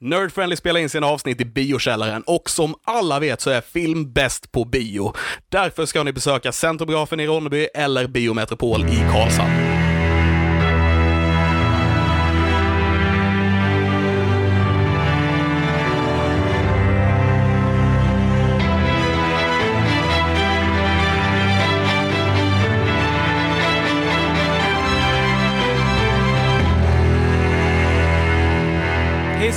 Nerdfriendly spelar in sina avsnitt i biokällaren och som alla vet så är film bäst på bio. Därför ska ni besöka Centrografen i Ronneby eller Biometropol i Karlshamn.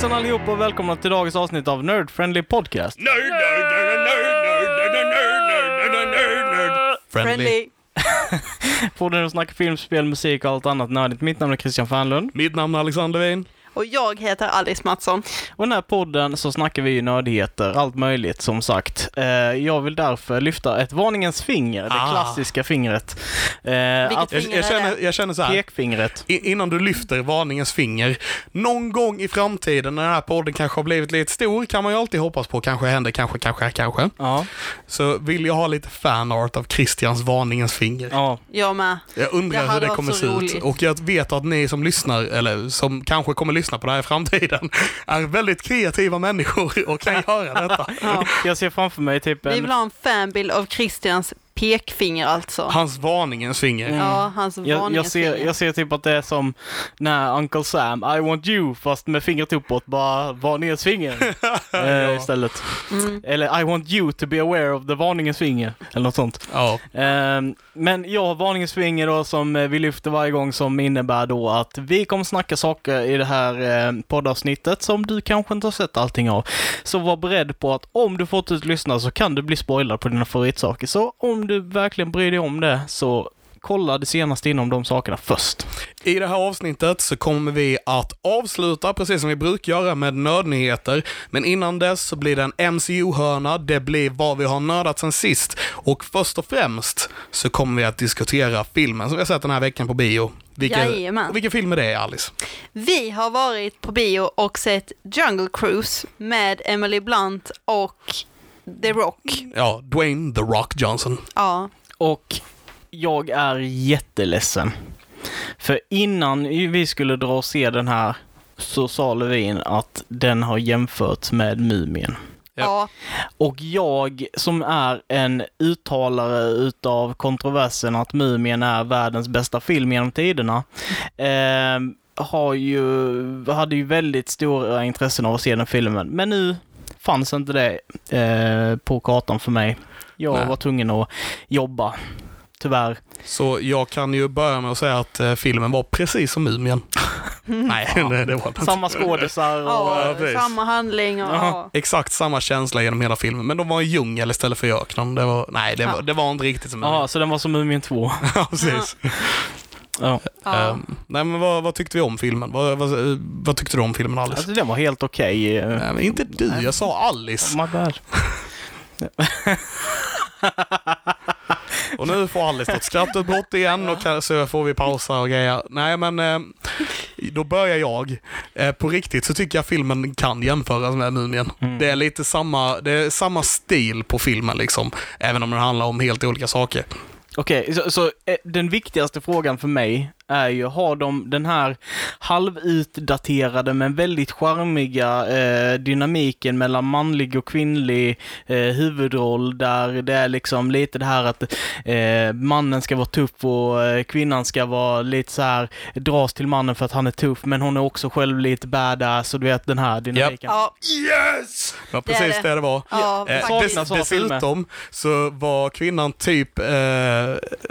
Hejsan allihop och välkomna till dagens avsnitt av Nerd Friendly Podcast. Nerd, nerd, nerd, nerd, nerd, nerd, nerd, nerd, nerd. Friendly. Podden snackar film, spel, musik och allt annat nördigt. Mitt namn är Christian Fernlund. Mitt namn är Alexander Wien. Och jag heter Alice Mattsson. Och i den här podden så snackar vi ju nördigheter, allt möjligt som sagt. Eh, jag vill därför lyfta ett varningens finger, det Ah. klassiska fingret. Eh, Vilket att- finger jag, känner, det? jag känner så här. Pekfingret. Innan du lyfter varningens finger, någon gång i framtiden när den här podden kanske har blivit lite stor, kan man ju alltid hoppas på, kanske händer, kanske, kanske, kanske, Ja, så vill jag ha lite fanart av Christians varningens finger. ja. Jag med. Jag Det undrar hur hade det kommer se ut och jag vet att ni som lyssnar, eller som kanske kommer lyssna på det här i framtiden, är väldigt kreativa människor och kan göra detta. Ja. Jag ser framför mig typ Vi en... vill ha en fanbild av Christians pekfinger alltså. Hans varningens finger. Ja, hans Jag, jag, varningens ser, finger. jag ser typ att det är som när Uncle Sam, I want you, fast med fingret uppåt, bara varningens finger eh, istället. Mm. Eller I want you to be aware of the varningens finger, eller något sånt. Ja. Ehm, men jag har varningens finger då som eh, vi lyfter varje gång som innebär då att vi kommer snacka saker i det här eh, poddavsnittet som du kanske inte har sett allting av. Så var beredd på att om du fortsätter lyssna så kan du bli spoilad på dina favoritsaker. Så om du verkligen bryr dig om det så kolla det senaste inom de sakerna först. I det här avsnittet så kommer vi att avsluta, precis som vi brukar göra, med nördnyheter. Men innan dess så blir det en MCU-hörna, det blir vad vi har nördat sen sist. Och först och främst så kommer vi att diskutera filmen som vi har sett den här veckan på bio. Vilken, Jajamän. vilken film är det, Alice? Vi har varit på bio och sett Jungle Cruise med Emily Blunt och The Rock. Ja, Dwayne The Rock Johnson. Ja, Och jag är jätteledsen. För innan vi skulle dra och se den här så sa Levin att den har jämförts med Mumien. Ja. Och jag som är en uttalare utav kontroversen att Mumien är världens bästa film genom tiderna, eh, har ju, hade ju väldigt stora intressen av att se den filmen. Men nu fanns inte det eh, på kartan för mig. Jag Nej. var tvungen att jobba, tyvärr. Så jag kan ju börja med att säga att eh, filmen var precis som Mumien. Nej, det, det var den Samma skådisar och... ja Ja, samma handling och ja. Exakt samma känsla genom hela filmen, men de var i djungel istället för i öknen. Det var, nej, det, Ja. var, det var inte riktigt som Mumien. Ja, så den var som Mumien 2. Ja, precis. Ja. Ja. Ehm, nej, men vad, vad tyckte vi om filmen? Vad, vad, vad tyckte du om filmen, Alice? Alltså den var helt okej. eh. nej, men inte du, jag sa Alice. My bad. Och nu får Alice ett skrattutbrott igen och så får vi pausa och grejer. Nej, men eh, då börjar jag. Eh, på riktigt så tycker jag filmen kan jämföras med Mumien. Mm. Det är lite samma, det är samma stil på filmen liksom, även om den handlar om helt olika saker. Okej, så, så eh, den viktigaste frågan för mig är ju, har de den här halvutdaterade men väldigt charmiga eh, dynamiken mellan manlig och kvinnlig eh, huvudroll där det är liksom lite det här att eh, mannen ska vara tuff och eh, kvinnan ska vara lite så här dras till mannen för att han är tuff men hon är också själv lite badass och du vet den här dynamiken. ja, Yes! Det var precis det det. det, var. ja Eh, dess, dessutom så var kvinnan typ, eh,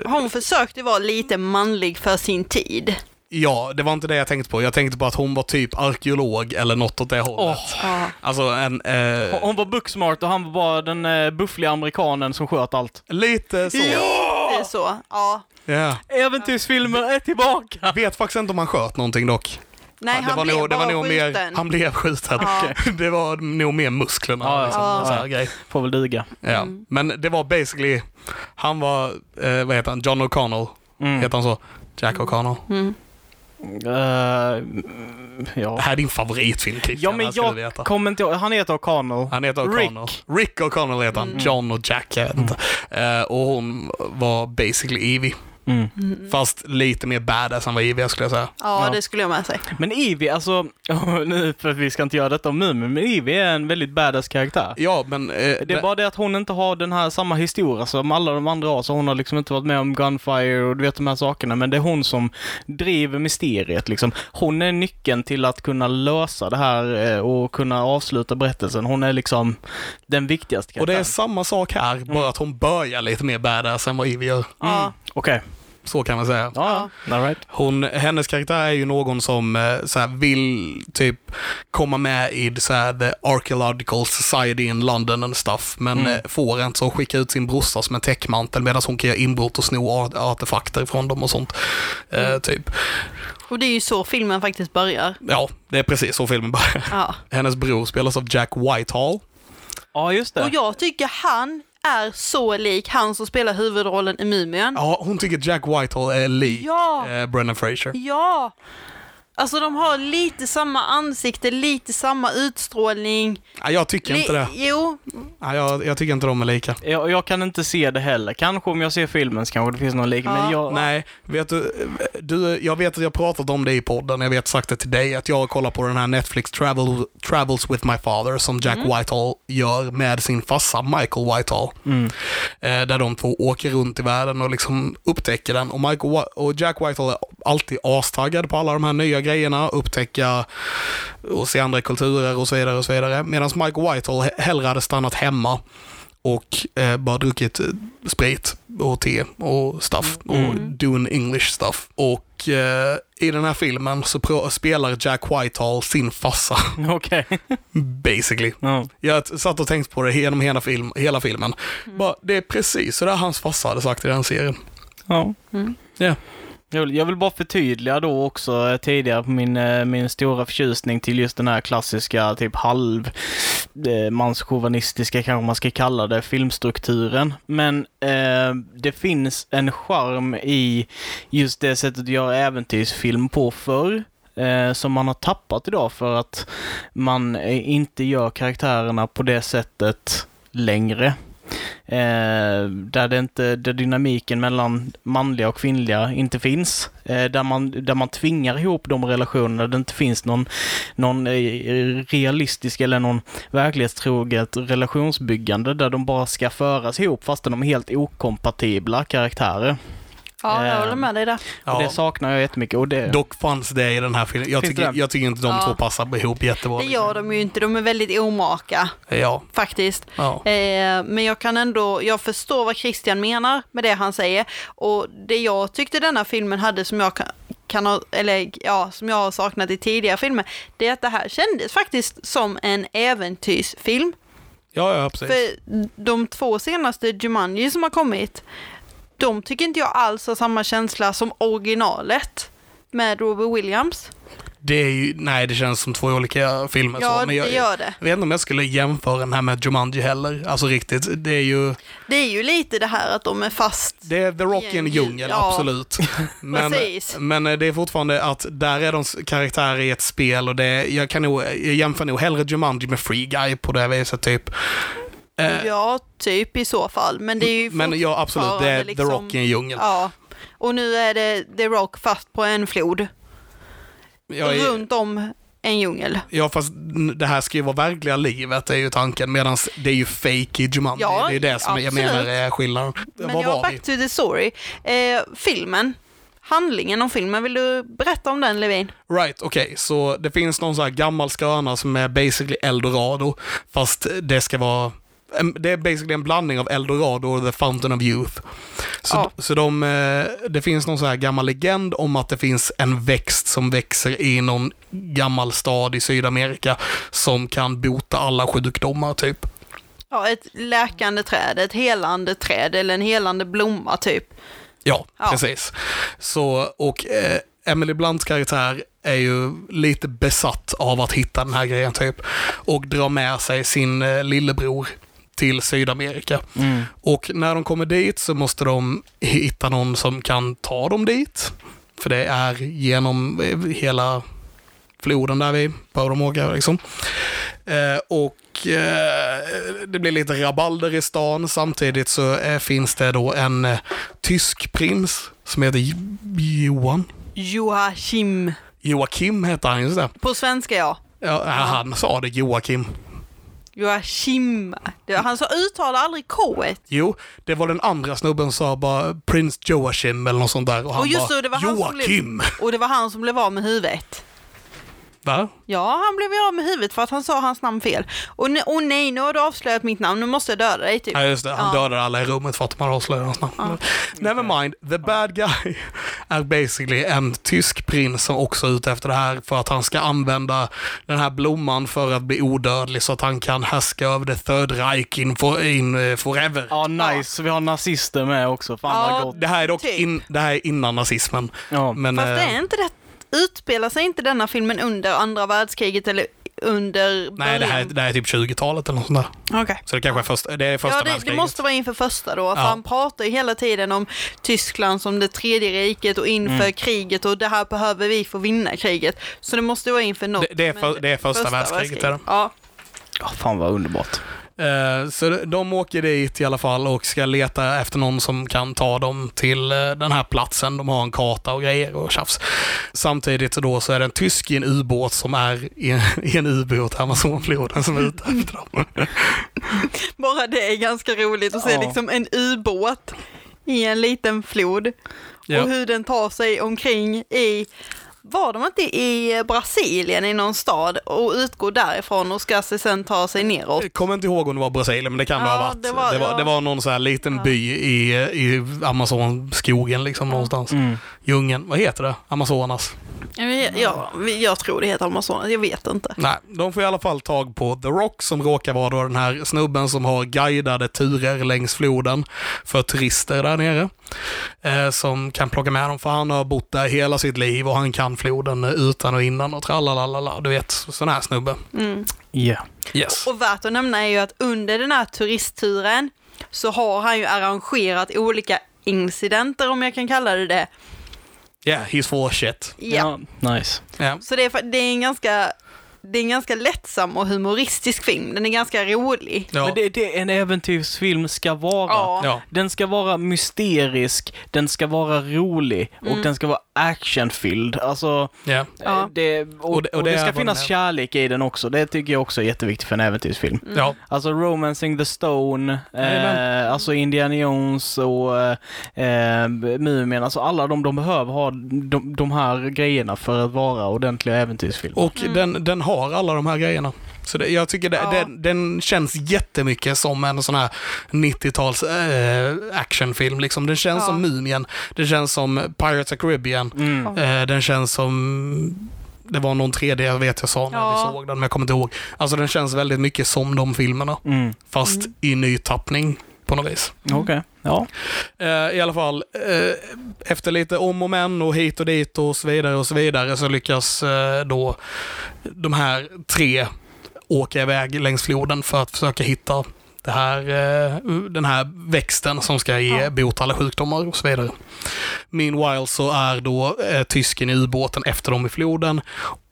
Hon försökte vara lite manlig för sin tid. ja, det var inte det jag tänkte på. Jag tänkte på att hon var typ arkeolog eller något åt det hållet. Åh. Ja. Alltså en, Hon- eh, Hon var booksmart och han var bara den eh, buffliga amerikanen som sköt allt. lite så. Det är så. Ja. Ja. Äventyrsfilmen är tillbaka! Vet faktiskt inte om han sköt någonting dock. Nej, Ja, det han var blev nog, det var bara nog skjuten. mer, han blev skjuten. Ja. Det var nog mer musklerna. Ja, ja. liksom, Ja. så här grej. Får väl duga. Ja. Mm. Men det var basically, han var, eh, vad heter han, John O'Connell, Mm. heter han så? Jack O'Connell. Mm. Eh, mm, ja. Det här är din favoritfilm Christian, Ja, men jag kommer inte ihåg. Han heter O'Connell. Han heter O'Connell. Rick. Rick O'Connell heter han. Mm. John och Jack, jag vet inte. Eh, och hon var basically Evie. Mm. Fast lite mer badass än vad Ivy skulle jag säga. Ja, Ja. det skulle jag med säga. Men Ivy, alltså, nu för att vi ska inte göra detta om Mumin, men Ivy är en väldigt badass karaktär. Ja, men... Eh, Det är bara det att hon inte har den här samma historia som alla de andra har, så hon har liksom inte varit med om Gunfire och du vet de här sakerna, men det är hon som driver mysteriet liksom. Hon är nyckeln till att kunna lösa det här eh, och kunna avsluta berättelsen. Hon är liksom den viktigaste och det är karaktären. samma sak här, bara att hon börjar lite mer badass än vad Ivy gör. Ja. Okej. Så kan man säga. Ja. All right. Hon, hennes karaktär är ju någon som eh, så här, vill typ komma med i så här, the archaeological society in London and stuff, men Mm. eh, får inte så skicka ut sin brorsa som en täckmantel medan hon kan göra inbrott och sno art- artefakter från dem och sånt. Eh, Mm. typ. Och det är ju så filmen faktiskt börjar. Ja, det är precis så filmen börjar. Ja. Hennes bror spelas av Jack Whitehall. Ja, just det. Och jag tycker han är så lik han som spelar huvudrollen i Mumien. Ja, hon tycker Jack Whitehall är lik Ja. eh, Brendan Fraser. Ja! Alltså de har lite samma ansikte, lite samma utstrålning. Ja, jag tycker inte det. Jo, Ja, jag, jag tycker inte de är lika. Jag, jag kan inte se det heller. Kanske om jag ser filmen så kanske det finns någon lik, men Ja. jag... Nej, vet du, du, jag vet att jag pratat om det i podden, jag vet sagt det till dig, att jag kollar på den här Netflix Travel, Travels with my father som Jack Whitehall gör med sin farsa Michael Whitehall. Mm. Eh, där de två åker runt i världen och liksom upptäcker den. Och, Michael, och Jack Whitehall är alltid astaggad på alla de här nya grejerna, upptäcka och se andra kulturer och så vidare. och så vidare. Medan Michael Whitehall he- hellre hade stannat hemma och eh, bara druckit eh, sprit och te och stuff och Mm. doing English stuff. Och eh, i den här filmen så spelar Jack Whitehall sin farsa, Okej. basically. Ja. Jag satt och tänkte på det genom hela, film, hela filmen. Bara, det är precis så där hans farsa hade sagt i den serien. Ja. Mm. Ja. Jag vill, bara förtydliga då också eh, tidigare på min, eh, min stora förtjusning till just den här klassiska typ halv eh, manschauvinistiska kanske man ska kalla det, filmstrukturen. Men eh, det finns en charm i just det sättet att göra äventyrsfilm på förr. Som man har tappat idag för att man inte gör karaktärerna på det sättet längre. Eh, där, det inte, där dynamiken mellan manliga och kvinnliga inte finns. Eh, där, man, där man tvingar ihop de relationerna, där det inte finns någon, någon eh, realistisk eller någon verklighetstroget relationsbyggande där de bara ska föras ihop fastän de är helt okompatibla karaktärer ja, jag Eh, håller med dig där. Och det saknar jag jättemycket. Och det, Dock fanns det i den här filmen. Jag tycker, jag tycker inte de Ja. två passar ihop jättebra. Det gör de ju inte, de är väldigt omaka Ja. faktiskt. ja. Eh, men jag kan ändå, jag förstår vad Christian menar med det han säger. Och det jag tyckte denna filmen hade som jag kan, kan ha, eller ja, som jag har saknat i tidigare filmer, det är att det här kändes faktiskt som en äventyrsfilm. Ja, ja, precis. För de två senaste Jumanji som har kommit, de tycker inte jag alls har samma känsla som originalet med Robert Williams. Det är ju, nej, det känns som två olika filmer. Ja, så, men jag, det gör det. jag vet inte om jag skulle jämföra den här med Jumanji heller. Alltså riktigt, det är ju, Det är ju lite det här att de är fast. det är The Rock i en djungel, Ja. absolut. Men, Precis. men det är fortfarande att där är de karaktärer i ett spel och det, jag kan nog, jag jämför nog hellre Jumanji med Free Guy på det viset typ. Eh, Ja, typ i så fall. Men det är ju men ja, absolut, det är liksom- The Rock i en djungel. Ja, och nu är det The Rock fast på en flod. Jag är, Runt om en djungel. ja, fast det här ska ju vara verkliga livet, är ju tanken, medan det är ju fake i Jumanji. Ja, det är det som jag absolut. menar är skillnaden. Men Var ja, var vi? back to the story. Eh, filmen, handlingen om filmen, vill du berätta om den Levin? Right, okej, så det finns någon sån här gammal skröna som är basically Eldorado, fast det ska vara det är basically en blandning av Eldorado och The Fountain of Youth. Så, Ja. så de, eh, det finns någon sån här gammal legend om att det finns en växt som växer i någon gammal stad i Sydamerika som kan bota alla sjukdomar typ. Ja, ett läkande träd, ett helande träd eller en helande blomma typ. Ja, Ja. precis. Så, och eh, Emily Blunts karaktär är ju lite besatt av att hitta den här grejen typ. Och drar med sig sin eh, lillebror till Sydamerika. Mm. Och när de kommer dit så måste de hitta någon som kan ta dem dit. För det är genom eh, hela floden där vi behöver de åka liksom. Eh, och eh, det blir lite rabalder i stan. Samtidigt så eh, finns det då en eh, tysk prins som heter J- Johan. Joachim. Joakim heter han, just det. På svenska ja. Ja, han sa det, Joakim. Joachim. Han sa uttala aldrig K. Jo, det var den andra snubben som sa bara Prins Joachim eller något sånt där. Och han Och just bara, det, det var han som blev- Joakim! Och det var han som blev av med huvudet. Va? Ja, han blev ju av med huvudet för att han sa hans namn fel. Och, ne- och nej, nu har du avslöjat mitt namn, nu måste jag döda dig typ. Ja, just det. Han Ja. dödade alla i rummet för att man avslöjade hans namn. Never mind. The bad guy är basically en tysk prins som också är ute efter det här för att han ska använda den här blomman för att bli odödlig så att han kan härska över the third Reich in, for, in eh, forever. Ja, nice. Vi har nazister med också. Fan Ja. vad gott. Det här är dock Typ. in, det här är innan nazismen. Ja. Men, Fast det eh, är inte det. Utspelar sig inte denna filmen under andra världskriget eller under nej, det här, det här är typ 20-talet eller något sånt där. Okej. Så det kanske är första, det är första Ja, det, det världskriget. måste vara inför första då, för Ja. han pratar ju hela tiden om Tyskland som det tredje riket och inför Mm. kriget och det här behöver vi för att vinna kriget. Så det måste vara inför något. Det- det är för- det är första världskriget, är det. Ja. Ja, fan vad underbart. Eh, Så de åker dit i alla fall och ska leta efter någon som kan ta dem till eh, den här platsen. De har en karta och grejer och tjafs. Samtidigt då så är det en tysk i en ubåt som är i en ubåt i Amazonfloden som är ute efter dem. Bara det är ganska roligt att se Ja. liksom en ubåt i en liten flod Ja. och hur den tar sig omkring i var de inte i Brasilien i någon stad och utgår därifrån och ska sig sen ta sig neråt? Jag kommer inte ihåg om det var Brasilien, men det kan det Ja, ha varit. det Det var- var, det var, någon så här liten Ja. by i, i Amazonskogen liksom någonstans. Mm. Djungeln, vad heter det? Amazonas? Ja, jag tror det heter Amazonas, jag vet inte. Nej, de får i alla fall tag på The Rock som råkar vara då den här snubben som har guidade turer längs floden för turister där nere. Eh, som kan plocka med dem för han har bott där hela sitt liv och han kan floden utan och innan och tralalala. Du vet, sån här snubbe. Mm. Ja. Yes. Och värt att nämna är ju att under den här turistturen så har han ju arrangerat olika incidenter, om jag kan kalla det det. Yeah, he's full of shit. Ja. nice. Ja. Så det är, det är en ganska det är en ganska lättsam och humoristisk film. Den är ganska rolig. Ja. Men det är det en äventyrsfilm ska vara. Ja. Den ska vara mysterisk, den ska vara rolig och Mm. den ska vara actionfylld. Alltså, ja. Ja. eh, det, och, Och det- och det, ska finnas kärlek i den också. Det tycker jag också är jätteviktigt för en äventyrsfilm. ja. Alltså Romancing the Stone, Jajamän. eh, alltså Indiana Jones och eh, eh, Mumien, alltså alla de, de behöver ha de, de här grejerna för att vara ordentliga äventyrsfilmer. Och den, den har alla de här grejerna. Så det, jag tycker det, Ja. den, den känns jättemycket som en sån här 90-tals eh, actionfilm. Liksom. Den känns Ja. som Mumien, den känns som Pirates of Caribbean, Mm. eh, den känns som det var någon 3D jag vet jag sa när Ja. vi såg den, men jag kommer inte ihåg. Alltså den känns väldigt mycket som de filmerna, Mm. fast i ny tappning på något vis. Okej, ja. Eh, I alla fall, eh, efter lite om och men och hit och dit och så vidare och så vidare så lyckas eh, då de här tre åka iväg längs floden för att försöka hitta det här, eh, den här växten som ska ge Ja. bot alla sjukdomar och så vidare. Meanwhile så är då eh, tysken i ubåten efter dem i floden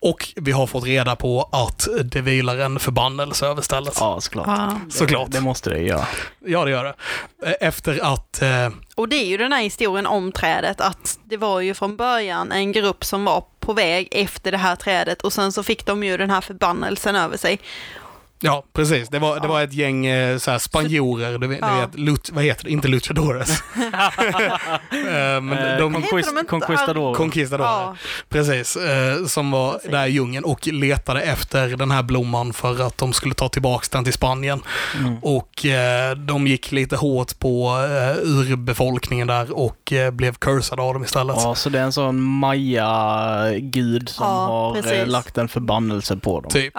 och vi har fått reda på att det vilar en förbannelse över stället. Ja, såklart. Ja. Såklart. Det, det måste det göra. Ja, det gör det. Eh, Efter att eh, Och det är ju den här historien om trädet, att det var ju från början en grupp som var på väg efter det här trädet och sen så fick de ju den här förbannelsen över sig. Ja, precis. Det var, det var ett gäng eh, så här, spanjorer, du vet, Ja. du vet lut, vad heter det? Inte luchadores. Eh, men Eh, de, Conquist, de inte Conquistador. conquistadorer. Ja, Precis. Som var Precis. där i djungeln och letade efter den här blomman för att de skulle ta tillbaka den till Spanien. Mm. Och de gick lite hårt på urbefolkningen där och blev cursade av dem istället. Ja, så det är en sån Maya-gud som Ja, har precis. lagt en förbannelse på dem. Typ.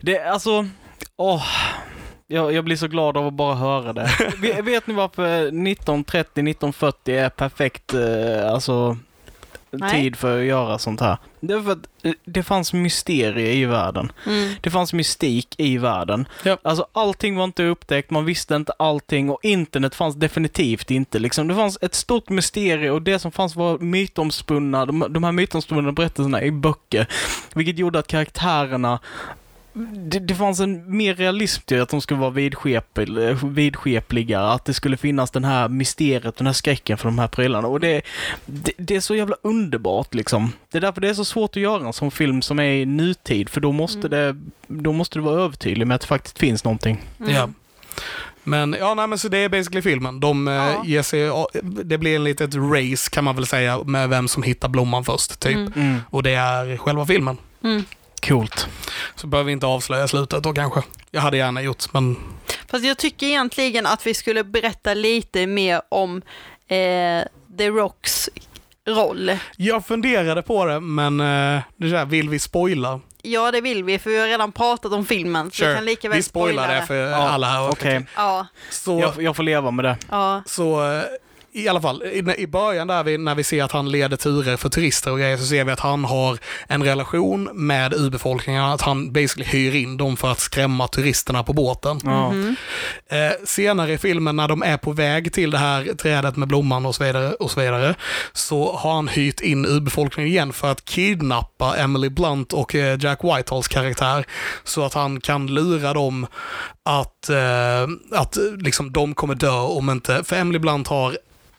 Det, alltså, åh. Jag, jag blir så glad av att bara höra det. Vet, ni varför 1930-1940 är perfekt, eh, alltså, Nej. tid för att göra sånt här. Det för att eh, det fanns mysterie i världen. Mm. Det fanns mystik i världen. Ja. Alltså allting var inte upptäckt, man visste inte allting och internet fanns definitivt inte. Liksom. Det fanns ett stort mysterium och det som fanns var mytomspunna, de, de här mytomspunna berättelserna i böcker. Vilket gjorde att karaktärerna det, det fanns en mer realism till att de skulle vara vidskepel, eh, vidskepliga, att det skulle finnas den här mysteriet, den här skräcken för de här prylarna. Och det, det, det är så jävla underbart liksom. Det är därför det är så svårt att göra en sån film som är i nutid, för då måste, det, då måste du vara övertydlig med att det faktiskt finns någonting. Mm. Ja. Men ja, nej, men så det är basically filmen. De eh, Ja. ger sig, det blir en litet race kan man väl säga med vem som hittar blomman först, typ. Mm. Mm. Och det är själva filmen. Mm. Coolt. Så behöver vi inte avslöja slutet då kanske. Jag hade gärna gjort, men Fast jag tycker egentligen att vi skulle berätta lite mer om eh, The Rocks roll. jag funderade på det, men eh, det där, vill vi spoila? Ja, det vill vi, för vi har redan pratat om filmen. Så vi kan lika väl vi spoilar spoila det för alla här. Okej, Ja, Så, jag, jag får leva med det. ja. så eh, i alla fall, i, i början där vi, när vi ser att han leder turer för turister och grejer så ser vi att han har en relation med urbefolkningen. Att han basically hyr in dem för att skrämma turisterna på båten. Ja. Mhm. Eh, senare i filmen när de är på väg till det här trädet med blomman och så vidare, och så, vidare så har han hyrt in urbefolkningen igen för att kidnappa Emily Blunt och eh, Jack Whitehalls karaktär så att han kan lura dem att, eh, att eh, liksom, de kommer dö om inte, för Emily Blunt har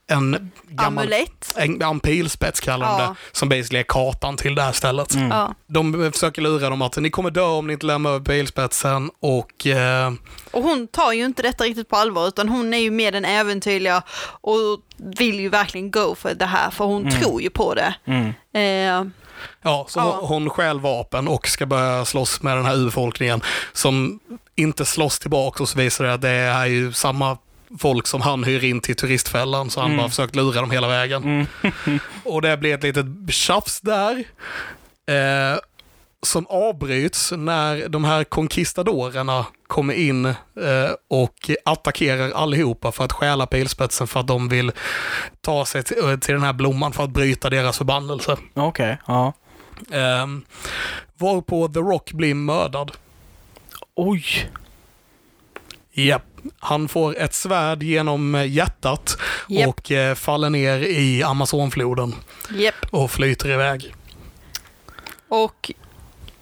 en gammal Amulett. en, en pilspets kallar de Ja. det, som basically är kartan till det här stället. Mm. Ja. De försöker lura dem att ni kommer dö om ni inte lämnar över pilspetsen och eh, Och hon tar ju inte detta riktigt på allvar, utan hon är ju med den äventyrliga och vill ju verkligen go för det här, för hon Mm. tror ju på det. Mm. Eh, Ja, så Ja. Hon, stjäl vapen och ska börja slåss med den här urbefolkningen som inte slåss tillbaka och så visar det att det är ju samma folk som han hyr in till turistfällan så han Mm. bara försökt lura dem hela vägen. Mm. Och det blir ett litet tjafs där. Eh, som avbryts när de här konkistadorerna kommer in eh, och attackerar allihopa för att stjäla pilspetsen för att de vill ta sig till, eh, till den här blomman för att bryta deras förbannelse. Okej, ja. Um, varpå The Rock blir mördad. Oj! Japp. Han får ett svärd genom eh, hjärtat Japp. och eh, faller ner i Amazonfloden Japp. och flyter iväg. Och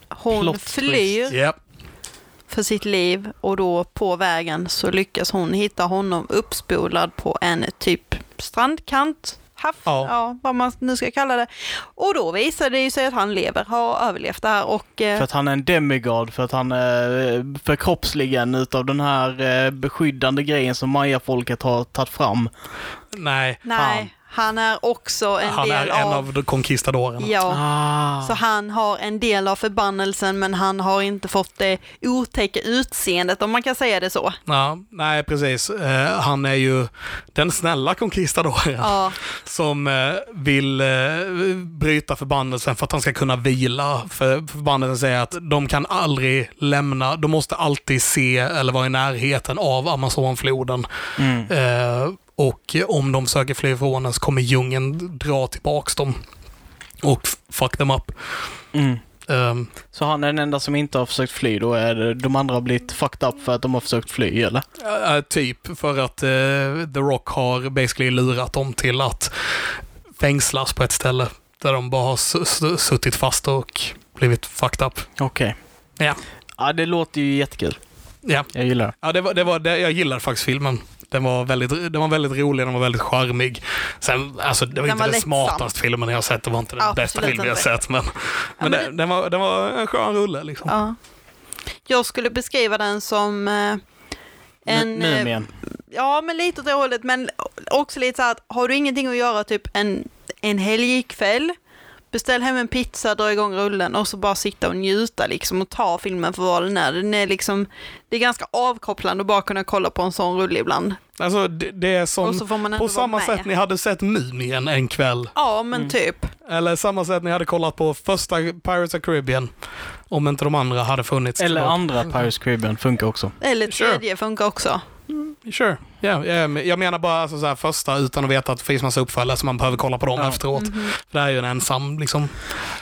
hon Plot flyr Japp. för sitt liv och då på vägen så lyckas hon hitta honom uppspolad på en typ strandkant. Havs, Ja. ja. vad man nu ska kalla det. Och då visar det sig att han lever, har överlevt det här och eh, För att han är en demigod, för att han är förkroppsligen utav den här eh, beskyddande grejen som mayafolket har tagit fram. Nej, nej, han är också en han är del en av... av de konkistadorerna. Ja, Ah. så han har en del av förbannelsen men han har inte fått det otäcka utseendet om man kan säga det så. Ja, nej, precis. Eh, han är ju den snälla konkistadoren Ja, som eh, vill eh, bryta förbannelsen för att han ska kunna vila. För förbannelsen säger att de kan aldrig lämna, de måste alltid se eller vara i närheten av Amazonfloden. Mm. Och om de försöker fly ifrån den så kommer djungeln dra tillbaks dem. Och fuck them up. Mm. Ehm, Så han är den enda som inte har försökt fly då? Är det, de andra har blivit fucked up för att de har försökt fly, eller? eh, typ för att eh, The Rock har basically lurat dem till att fängslas på ett ställe där de bara har suttit fast och blivit fucked up. Okej. Ja. Ja, det låter ju jättekul. Ja, Jag gillar det. ja det var, det var det, jag gillar faktiskt filmen. Den var, väldigt, den var väldigt rolig, den var väldigt charmig. Sen, alltså det var Den inte var den lättsam. smartaste filmen jag har sett, det var inte den Absolut bästa filmen jag sett, men, men, men det, den, var, den var en skön rulle liksom. ja. Jag skulle beskriva den som eh, en... Eh, Mumien. Ja, men lite åt det hållet, men också lite så här att har du ingenting att göra typ en, en helgkväll, beställ hem en pizza, dra igång rullen och så bara sitta och njuta liksom och ta filmen för vad den är. Den är liksom, det är ganska avkopplande att bara kunna kolla på en sån rulle ibland. Alltså det, det är och som, så får man ändå på samma sätt ni hade sett Mumien en kväll. Ja, men typ. Eller samma sätt ni hade kollat på första Pirates of Caribbean. Om inte de andra hade funnits. Eller tillbaka. andra Pirates Caribbean funkar också. Eller Sure. tredje funkar också. Sure. Yeah, yeah, men jag menar bara alltså, så här, första utan att veta att det finns massa uppföljare så man behöver kolla på dem Ja. efteråt. För det här är ju en ensam liksom.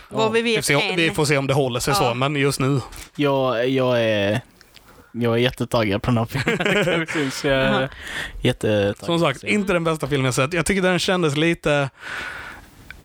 Vad vi Vi vet får, se, vi får se om det håller sig Ja. så, men just nu. Jag, jag är... Jag är jättetaggad på den här filmen. Jag är jättetaggad. Som sagt, inte den bästa filmen jag sett. Jag tycker den kändes lite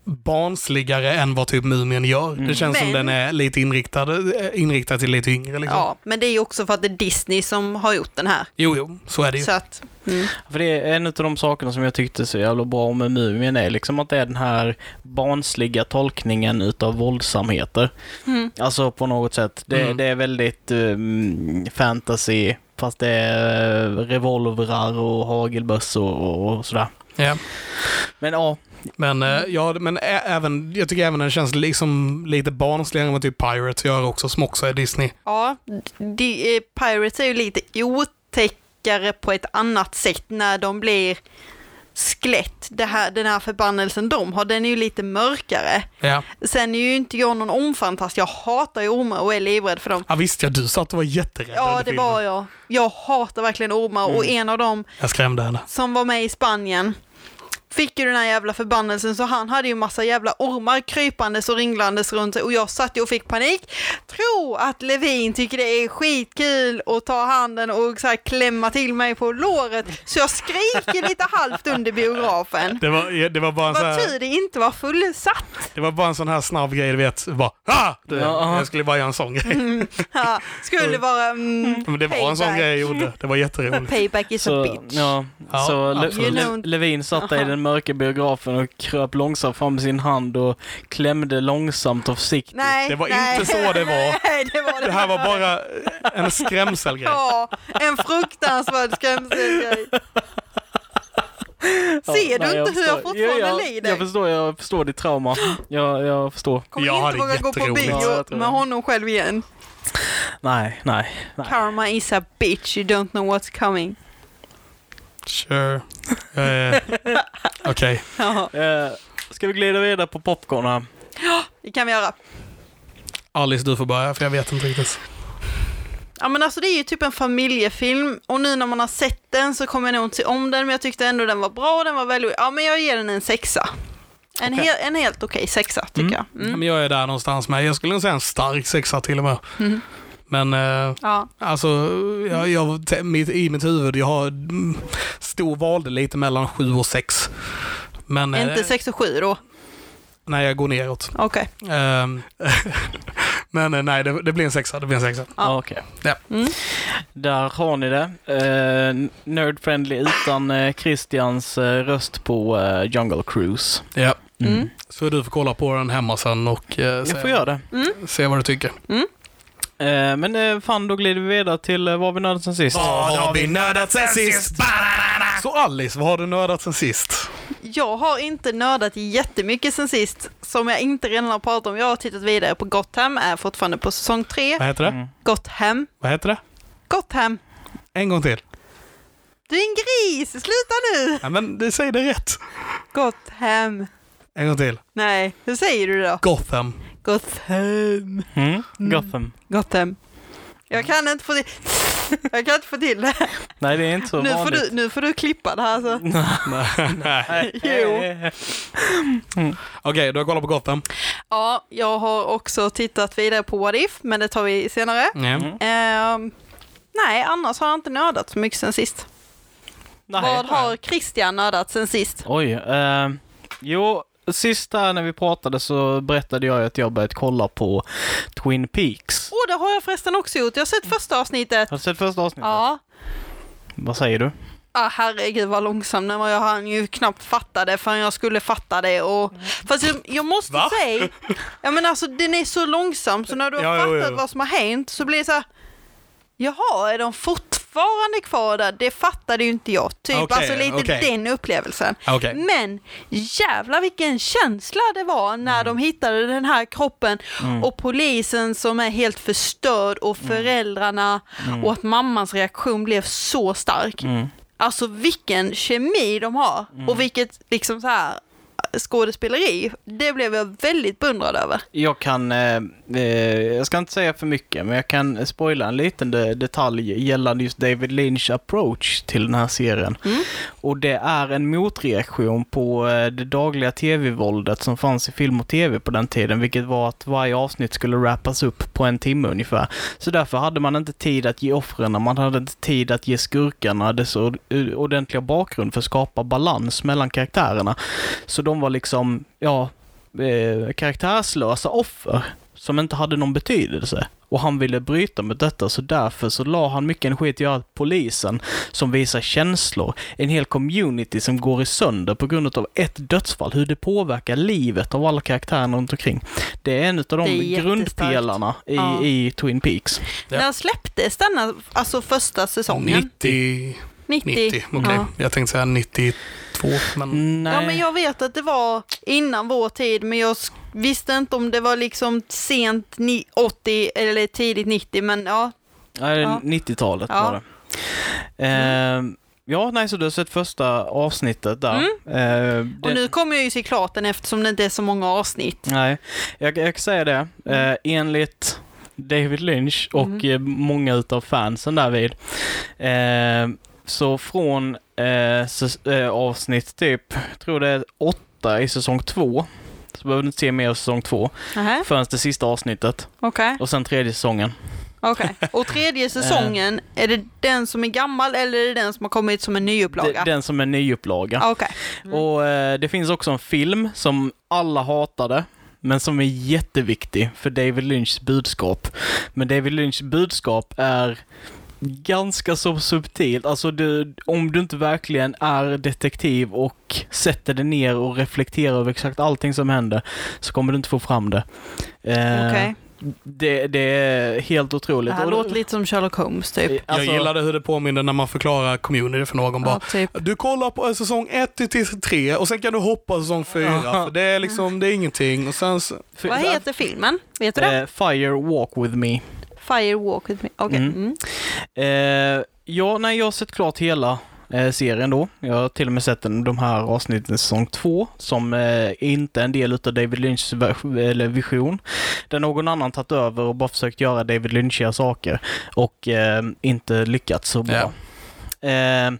barnsligare än vad typ Mumien gör. Mm. Det känns som Men- den är lite inriktad, eh, inriktad till lite yngre. Liksom. Ja, men det är ju också för att det är Disney som har gjort den här. Jo, jo, så är det ju. Så att, mm. För det är en av de sakerna som jag tyckte så jävla bra med Mumien är liksom att det är den här barnsliga tolkningen utav våldsamheter. Mm. Alltså på något sätt. Det, Mm. det är väldigt um, fantasy, fast det är eh, revolvrar och hagelbössor och, och sådär. Ja. Men ja, Men, eh, ja, men även, jag tycker även den känns liksom lite barnsligare vad typ Pirates gör också, som också är Disney. ja, de, eh, Pirates är ju lite otäckare på ett annat sätt när de blir skelett. Det här, den här förbannelsen de har, den är ju lite mörkare. Ja. Sen är ju inte jag någon ormfantast, jag hatar ju ormar och är livrädd för dem. ja, visst ja, du sa att du var jätterädd Ja, det var jag. Jag hatar verkligen ormar och en av dem Jag skrämde henne. som var med i Spanien fick ju den här jävla förbannelsen så han hade ju massa jävla ormar krypandes och ringlandes runt sig och jag satt ju och fick panik. Tro att Levin tycker det är skitkul att ta handen och så här klämma till mig på låret så jag skriker lite halvt under biografen. Det var, det var bara en sån Vad här, tur det inte var fullsatt. det var bara en sån här snabb grej, du vet. Bara, ah! det, Ja. Jag skulle bara göra en sån grej. Ja, skulle vara mm, Men det var en sån payback. grej jag gjorde. Det var jätteroligt. Payback is a så, bitch. ja, Ja, så Le, Levin satt där i den mörka biografen och kröp långsamt fram med sin hand och klämde långsamt och försiktigt. Nej, Det var nej. inte så det var. Nej, det var det Det här var bara en skrämselgrej. Ja, en fruktansvärd skrämselgrej. Ja, Ser nej, du inte hur jag förstår. fortfarande Jo, jag, lider? Jag förstår, jag förstår ditt trauma. Jag, jag förstår. Kommer Jag inte våga gå på. Ja, bio jag med honom själv igen. Nej, nej, nej. Karma is a bitch, you don't know what's coming. Sure. Eh, Okej. Ja, Eh, ska vi glida vidare på popcorn här? det kan vi göra. Alice, du får börja, för jag vet inte riktigt. Ja men alltså det är ju typ en familjefilm och nu när man har sett den så kommer jag nog inte se om den men jag tyckte ändå den var bra, den var väldigt, ja men jag ger den en sexa. En, Okej. hel, en helt okej sexa tycker Mm. jag. Ja, Mm. Men jag är där någonstans med. Jag skulle nog säga en stark sexa till och med. Mm. Men eh, Ja. alltså, jag, jag, i mitt huvud, jag har mm, stor valde lite mellan sju och sex. Men eh, Inte sex och sju då? när jag går neråt. Okej. Ehm, men eh, nej, det, det blir en sexa. Det blir en sexa. Ja. Ja. Okej. Ja. Mm. Där har ni det. Eh, Nerdfriendly utan eh, Christians röst på Jungle Cruise. Ja. Mm. Så du får kolla på den hemma sen och eh, Jag får se, göra det. se vad du tycker. Eh, men eh, fan, då glider vi vidare till eh, vad vi nördat sen sist. Vad har vi nördat sen sist? Så Alice, vad har du nördat sen sist? Jag har inte nördat jättemycket sen sist, som jag inte redan har pratat om. Jag har tittat vidare på Gotham, är fortfarande på säsong tre. Vad heter det? Mm. Gotham. Vad heter det? Gotham. En gång till. Du är en gris, sluta nu! Ja, men det säger det rätt. Gotham. En gång till. Nej, hur säger du då? Gotham. Gotham. Mm. Gotham. Gotham. Jag kan inte få till, jag kan inte få till det. Nej, det är inte så Nu får, vanligt. du, nu får du klippa det här alltså. Nej. Jo. Okej, du har kollat på Gotham. Ja, jag har också tittat vidare på What If, men det tar vi senare. Mm. Ehm, nej, annars har jag inte nördat så mycket sen sist. Nej. Vad har Christian nördat sen sist? Oj. Eh, jo, sist där när vi pratade så berättade jag att jag börjat kolla på Twin Peaks. Åh, det har jag förresten också gjort. Jag har sett första avsnittet. Har du sett första avsnittet? Ja. Vad säger du? Ah, herregud vad långsam den var. Jag hann ju knappt fatta det förrän jag skulle fatta det. Och, fast jag, jag måste Va? säga, ja men alltså den är så långsam så när du har Ja, jo, fattat jo. vad som har hänt så blir det så här, jaha, är de fortfarande kvar där? Det fattade ju inte jag. Typ Okej, alltså lite okej. den upplevelsen. Okej. Men jävlar vilken känsla det var när de hittade den här kroppen Mm. och polisen som är helt förstörd och föräldrarna och att mammans reaktion blev så stark. Mm. Alltså vilken kemi de har och vilket liksom så här skådespeleri, det blev jag väldigt beundrad över. Jag kan, eh, eh, jag ska inte säga för mycket, men jag kan spoila en liten de detalj gällande just David Lynch approach till den här serien. Mm. Och det är en motreaktion på eh, det dagliga tv-våldet som fanns i film och tv på den tiden, vilket var att varje avsnitt skulle wrappas upp på en timme ungefär. Så därför hade man inte tid att ge offren, man hade inte tid att ge skurkarna dess or- ordentliga bakgrund för att skapa balans mellan karaktärerna. Så de var liksom, ja, eh, karaktärslösa offer som inte hade någon betydelse. Och han ville bryta med detta, så därför så la han mycket energi att göra polisen som visar känslor, en hel community som går i sönder på grund av ett dödsfall, hur det påverkar livet av alla karaktärerna runt omkring. Det är en av de grundpelarna i, Ja. i Twin Peaks. Ja. När släpptes denna, alltså första säsongen? 90, 90. 90 okej. Ja. Jag tänkte säga 92, men Nej. Ja, men jag vet att det var innan vår tid, men jag visste inte om det var liksom sent ni- 80 eller tidigt 90, men ja. Nej, Ja. 90-talet Ja. var det. Ehm, ja, nej, så du har sett första avsnittet där. Ehm, Och det- nu kommer jag ju se klart den eftersom det inte är så många avsnitt. Nej, jag, jag kan säga det. Eh, enligt David Lynch och Mm. eh, många utav fansen därvid. Eh, så från eh, eh, avsnitt typ, tror det är åtta i säsong två. Så behöver du inte se mer av säsong två. Nähä, Förrän det sista avsnittet. okej. Och sen tredje säsongen. okej. Och tredje säsongen, är det den som är gammal eller är det den som har kommit som en nyupplaga? Den som är nyupplaga. Ah, Okej. Och eh, det finns också en film som alla hatade, men som är jätteviktig för David Lynchs budskap. Men David Lynchs budskap är ganska så subtilt. Alltså du, om du inte verkligen är detektiv och sätter dig ner och reflekterar över exakt allting som händer så kommer du inte få fram det. Eh, Okej. det, det är helt Det otroligt. här Och- låter lite som Sherlock Holmes typ. Alltså- jag gillade hur det påminner när man förklarar community för någon. Bara, Ja, typ. Du kollar på säsong 1 till 3 och sen kan du hoppa säsong 4. Ja. För det är liksom, det är ingenting. Och sen Vad heter filmen? Vet du det? Eh, Fire Walk With Me. Fire Walk With Me. Okej. Mm. Mm. Eh, ja, nej, jag har sett klart hela eh, serien då. Jag har till och med sett den, de här avsnitten säsong två, som eh, inte är en del utav David Lynchs vision. Där någon annan tagit över och bara försökt göra David Lynchiga saker och eh, inte lyckats så bra. Eh,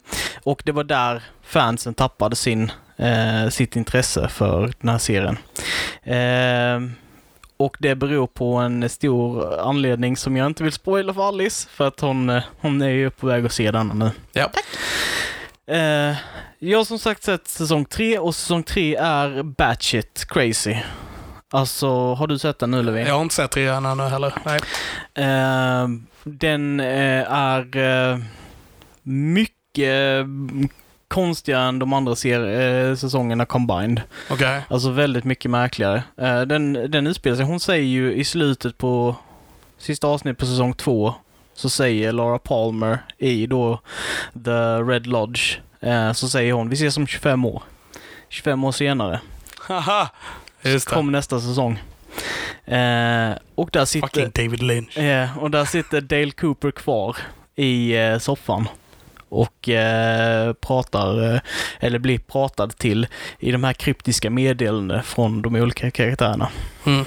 och det var där fansen tappade sin, eh, sitt intresse för den här serien. Och det beror på en stor anledning som jag inte vill spoila för Alice, för att hon, eh, hon är ju på väg att se denna nu. Ja. Eh, jag har som sagt sett säsong tre och säsong tre är batshit crazy. Alltså, har du sett den nu Levin? jag har inte sett trean ännu heller. Nej. Eh, den eh, är mycket konstigare än de andra ser, eh, säsongerna combined. Okej. Alltså väldigt mycket märkligare. Eh, den, den utspelar sig, hon säger ju i slutet på sista avsnitt på säsong två så säger Laura Palmer i då The Red Lodge, eh, så säger hon vi ses om 25 år. 25 år senare Haha. Just det. kommer nästa säsong. Eh, och där sitter... Fucking David Lynch. Ja, och där sitter Dale Cooper kvar i eh, soffan och eh, pratar, eh, eller blir pratad till i de här kryptiska meddelanden från de olika karaktärerna. Mm.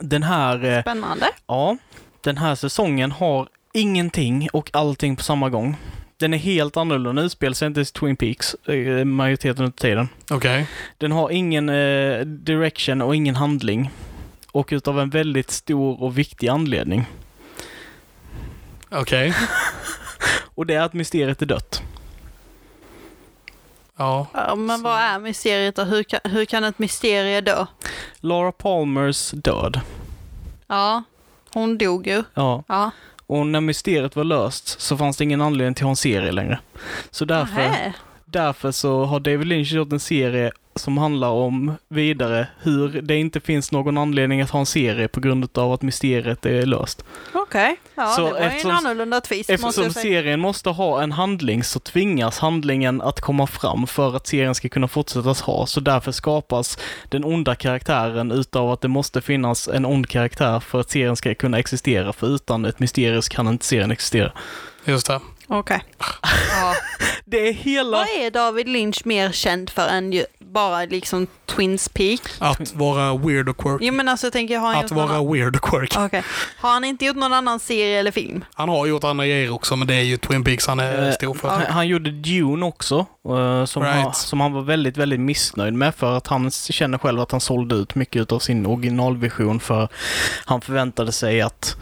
Den här, eh, Spännande. ja, den här säsongen har ingenting och allting på samma gång. Den är helt annorlunda, utspelar sig inte i Twin Peaks eh, majoriteten av tiden. Okej. Den har ingen eh, direction och ingen handling. Och utav en väldigt stor och viktig anledning. Okej. Och det är att mysteriet är dött. Ja. Ja, men vad är mysteriet och hur kan, hur kan ett mysterie dö? Laura Palmers död. Ja, hon dog ju. Ja. Ja. Och när mysteriet var löst så fanns det ingen anledning till att ha en serie längre. Så därför, därför så har David Lynch gjort en serie som handlar om vidare hur det inte finns någon anledning att ha en serie på grund av att mysteriet är löst. Okej, ja Så det var ju eftersom- en annorlunda twist måste Eftersom jag säga. serien måste ha en handling så tvingas handlingen att komma fram för att serien ska kunna fortsättas ha. Så därför skapas den onda karaktären utav att det måste finnas en ond karaktär för att serien ska kunna existera. För utan ett mysterium kan inte serien existera. Just det. Okej. Ja. Det är hela... Vad är David Lynch mer känd för än ju bara liksom Twins Peak? Att vara weird och quirky. Jo men alltså jag tänker, har han Att någon vara annan... weird och quirky. Okej. Har han inte gjort någon annan serie eller film? Han har gjort andra grejer också, men det är ju Twin Peaks han är Eh, stor för. Han, han gjorde Dune också, eh, som, Right. han, som han var väldigt, väldigt missnöjd med för att han känner själv att han sålde ut mycket av sin originalvision för han förväntade sig att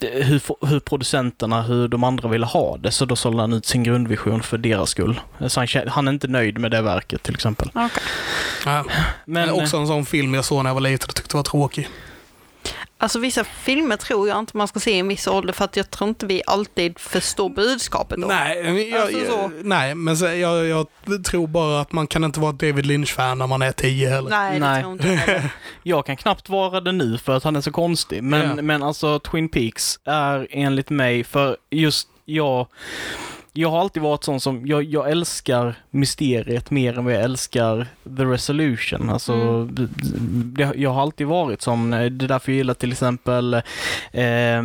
hur, hur producenterna, hur de andra ville ha det, så då sålde han ut sin grundvision för deras skull. Så han, han är inte nöjd med det verket till exempel. Ja. Men, Men också en sån film jag såg när jag var liten och tyckte var tråkig. Alltså vissa filmer tror jag inte man ska se i en viss ålder för att jag tror inte vi alltid förstår budskapet då. Nej, jag, Alltså så. jag, nej, men så, jag, jag tror bara att man kan inte vara ett David Lynch-fan när man är tio heller. Nej, det Nej. tror inte jag heller. Jag kan knappt vara det nu för att han är så konstig. Men, Ja. men alltså Twin Peaks är enligt mig, för just jag, jag har alltid varit sån som, jag, jag älskar mysteriet mer än vad jag älskar the resolution. Alltså, Mm. det, jag har alltid varit som, det är därför jag gillar till exempel eh,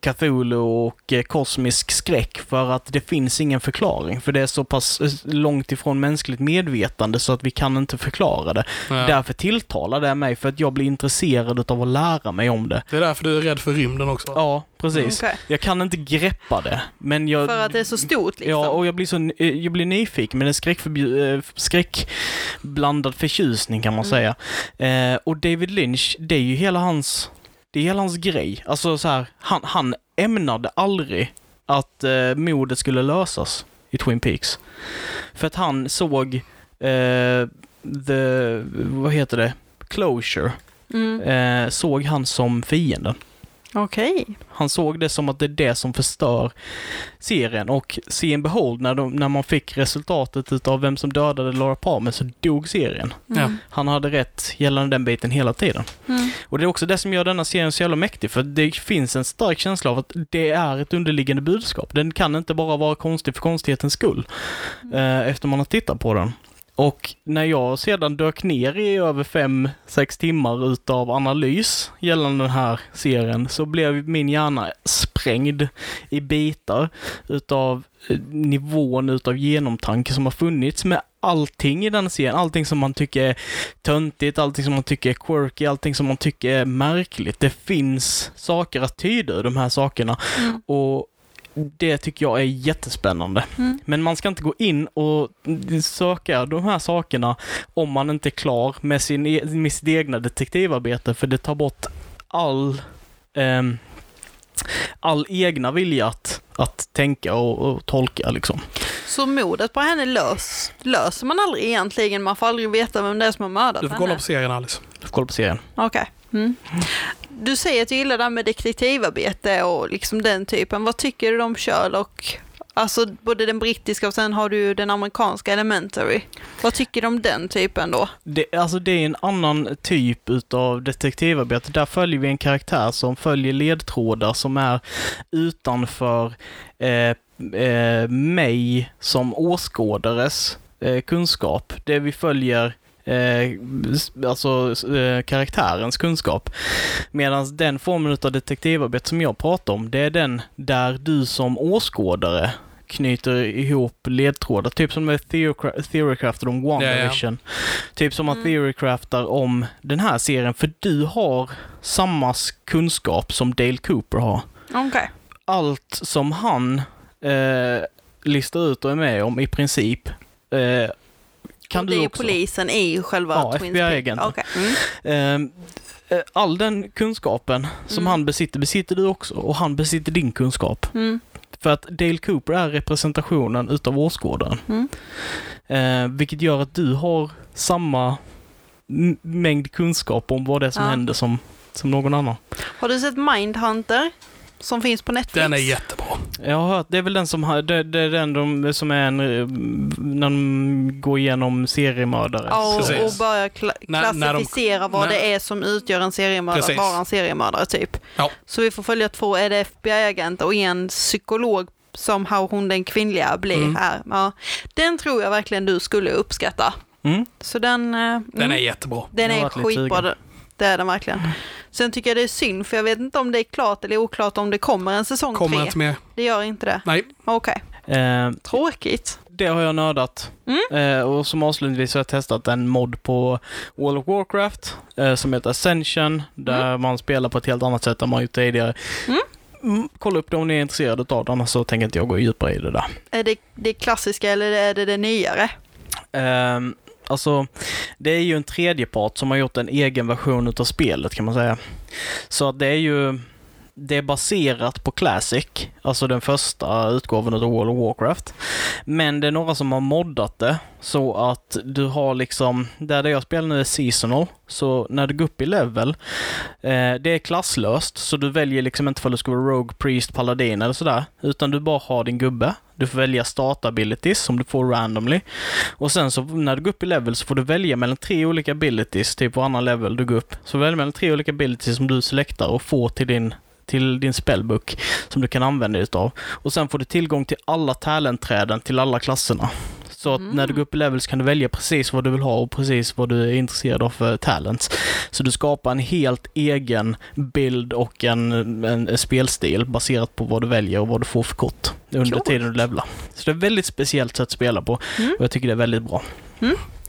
Cthulhu och eh, kosmisk skräck, för att det finns ingen förklaring. För det är så pass eh, långt ifrån mänskligt medvetande så att vi kan inte förklara det. Ja. Därför tilltalar det mig, för att jag blir intresserad av att lära mig om det. Det är därför du är rädd för rymden också. Ja, precis. Okej. Jag kan inte greppa det, men jag... För att det är så stort liksom. Ja, och jag blir, så, eh, jag blir nyfiken, men en skräckförbju- eh, skräckblandad förtjusning kan man Mm. säga. Eh, och David Lynch, det är ju hela hans, det är hela hans grej. Alltså så här, han, han ämnade aldrig att eh, mordet skulle lösas i Twin Peaks. För att han såg eh, the, vad heter det, closure, Mm. eh, såg han som fienden. Okej. Han såg det som att det är det som förstör serien och see and behold, när, de, när man fick resultatet utav vem som dödade Laura Palmer så dog serien. Ja. Han hade rätt gällande den biten hela tiden. Mm. Och det är också det som gör denna serien så jävla mäktig, för det finns en stark känsla av att det är ett underliggande budskap. Den kan inte bara vara konstig för konstighetens skull, eh, efter man har tittat på den. Och när jag sedan dök ner i över fem sex timmar utav analys gällande den här serien så blev min hjärna sprängd i bitar utav eh, nivån utav genomtanke som har funnits med allting i den serien. Allting som man tycker är töntigt, allting som man tycker är quirky, allting som man tycker är märkligt. Det finns saker att tyda ur de här sakerna Mm. och det tycker jag är jättespännande. Mm. Men man ska inte gå in och söka de här sakerna om man inte är klar med, sin, e- med sitt egna detektivarbete, för det tar bort all ehm, all egna vilja att, att tänka och, och tolka liksom. Så mordet på henne lös, löser man aldrig egentligen? Man får aldrig veta vem det är som har mördat Du får henne? kolla på serien Alice. Du får kolla på serien. Okej. Mm. Du säger att du gillar det här med detektivarbete och liksom den typen. Vad tycker du om Sherlock? Alltså både den brittiska och sen har du den amerikanska Elementary. Vad tycker du om den typen då? Det, alltså det är en annan typ utav detektivarbete. Där följer vi en karaktär som följer ledtrådar som är utanför eh, eh, mig som åskådares eh, kunskap. Det vi följer Eh, alltså eh, karaktärens kunskap. Medan den formen av detektivarbete som jag pratar om, det är den där du som åskådare knyter ihop ledtrådar. Typ som med Theorycra- Theorycrafter om WandaVision. Typ som att Mm. Theorycraftar om den här serien, för du har samma kunskap som Dale Cooper har. Okej. Allt som han eh, listar ut och är med om i princip eh, kan du det är också. polisen i själva Ja, Twin FBI-agenten. Okej. Mm. Eh, eh, all den kunskapen som Mm. han besitter, besitter du också. Och han besitter din kunskap. Mm. För att Dale Cooper är representationen utav åskådaren. Mm. Eh, vilket gör att du har samma mängd kunskap om vad det är som Ja. händer som, som någon annan. Har du sett Mindhunter? Som finns på Netflix? Den är jättebra. Jag har hört, det är väl den som har, det, det är den de, som är en, eh, när de går igenom seriemördare. Ja, och, och börja kla- När- när de- klassificera vad när- det är som utgör en seriemördare, Precis. vara en seriemördare typ. Ja. Så vi får följa två, är det FBI-agenter och en psykolog som how hon den kvinnliga blir Mm. här. Ja. Den tror jag verkligen du skulle uppskatta. Mm. Så den, eh, Den mm, är jättebra. den är skitbra. det är den verkligen. Sen tycker jag det är synd, för jag vet inte om det är klart eller oklart om det kommer en säsong Kommer tre. inte med. Det gör inte det? Nej. Okej. Eh, Tråkigt. det har jag nördat. Mm. Eh, och som avslutningsvis har jag testat en mod på World of Warcraft eh, som heter Ascension, där man spelar på ett helt annat sätt än man gjort tidigare. Mm. Mm, kolla upp det om ni är intresserade av det, annars så tänker inte jag gå djupare i det där. Är det det klassiska eller är det det nyare? Ehm, alltså, det är ju en tredjepart som har gjort en egen version utav spelet kan man säga. Så att det är ju det är baserat på Classic, alltså den första utgåvan av World of Warcraft. Men det är några som har moddat det så att du har liksom, där det jag spelar nu är seasonal, så när du går upp i level, eh, det är klasslöst, så du väljer liksom inte om du ska vara Rogue, Priest, Paladin eller sådär, utan du bara har din gubbe. Du får välja start abilities som du får randomly. Och sen så när du går upp i level så får du välja mellan tre olika abilities, typ varannan level du går upp. Så välj mellan tre olika abilities som du selektar och får till din till din spellbook som du kan använda dig utav. Och sen får du tillgång till alla talentträden till alla klasserna. Så att när du går upp i level så kan du välja precis vad du vill ha och precis vad du är intresserad av för talents. Så du skapar en helt egen bild och en, en, en spelstil baserat på vad du väljer och vad du får för kort under Coolt. tiden du levlar. Så det är ett väldigt speciellt sätt att spela på Mm. och jag tycker det är väldigt bra.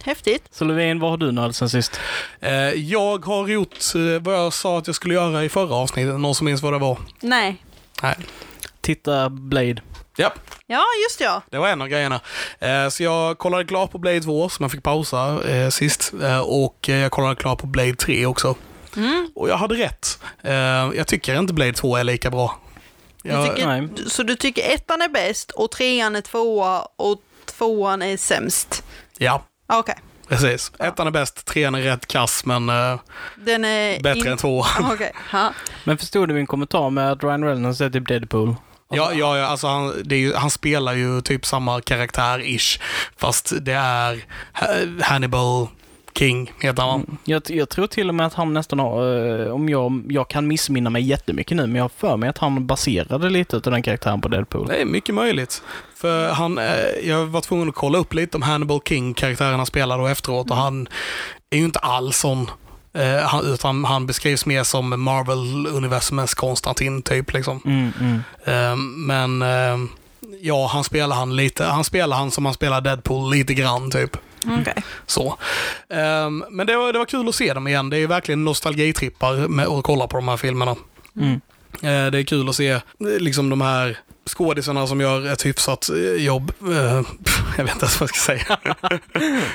Häftigt. Så Levin, vad har du nördat sen sist? Eh, jag har gjort eh, vad jag sa att jag skulle göra i förra avsnittet. Någon som minns vad det var? Nej. Nej. Titta Blade. Ja, Ja, just ja. det var en av grejerna. Eh, så jag kollade klart på Blade 2 som jag fick pausa eh, sist. Eh, och jag kollade klart på Blade 3 också. Mm. Och jag hade rätt. Jag tycker inte Blade 2 är lika bra. Du Jag, tycker, nej. så du tycker ettan är bäst och trean är tvåa och tvåan är sämst? Ja, Okej. precis. Ettan är bäst, trean är rätt kass men Den är... bättre in- än tvåan. Okej. Ja. Men förstod du min kommentar med att Ryan Reynolds är typ Deadpool? Ja, ja, ja alltså han, ju, han spelar ju typ samma karaktär-ish. Fast det är Ha- Hannibal King, heter han. Mm. Jag, jag tror till och med att han nästan har, eh, om jag, jag kan missminna mig jättemycket nu, men jag har för mig att han baserade lite av den karaktären på Deadpool. Det är mycket möjligt. För han, eh, jag var tvungen att kolla upp lite om Hannibal King, karaktären han spelar då efteråt, och han är ju inte alls sån. Eh, han, utan han beskrivs mer som Marvel-universumens Konstantin, typ liksom. Mm, mm. Eh, men eh, ja, han spelar han lite, han spelar han som han spelar Deadpool lite grann, typ. Okej. Så. Ehm, men det var, det var kul att se dem igen. Det är ju verkligen nostalgitrippar med att kolla på de här filmerna. Mm. Det är kul att se liksom de här skådisarna som gör ett hyfsat eh, jobb. Eh, jag vet inte ens vad jag ska säga.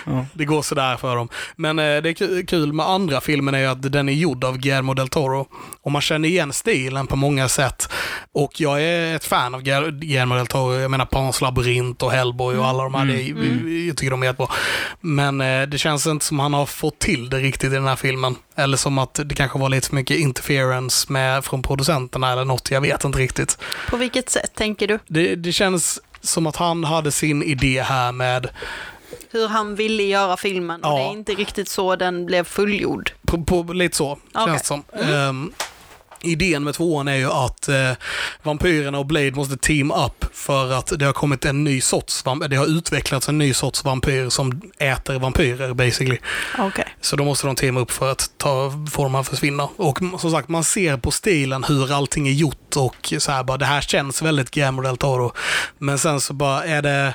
Ja. Det går sådär för dem. Men eh, det är ku- kul med andra filmen är ju att den är gjord av Guillermo del Toro. Och man känner igen stilen på många sätt. Och jag är ett fan av Guil- Guillermo del Toro. Jag menar Pans labyrint och Hellboy och alla de här. Det är, Mm. Jag tycker de är jättebra. Men det känns inte som han har fått till det riktigt i den här filmen. Eller som att det kanske var lite för mycket interference med, från producenterna eller något. Jag vet inte riktigt. På vilket sätt tänker du? Det, det känns som att han hade sin idé här med Hur han ville göra filmen och Ja. det är inte riktigt så den blev fullgjord. På, på, lite så, Okej. känns det som. Ehm, idén med tvåan är ju att eh, vampyrerna och Blade måste team up för att det har kommit en ny sorts vampyr. Det har utvecklats en ny sorts vampyr som äter vampyrer basically. Okej. Så då måste de teama upp för att ta, få dem att försvinna. Och som sagt, man ser på stilen hur allting är gjort och så här bara, det här känns väldigt Guillermo del Toro. Men sen så bara är det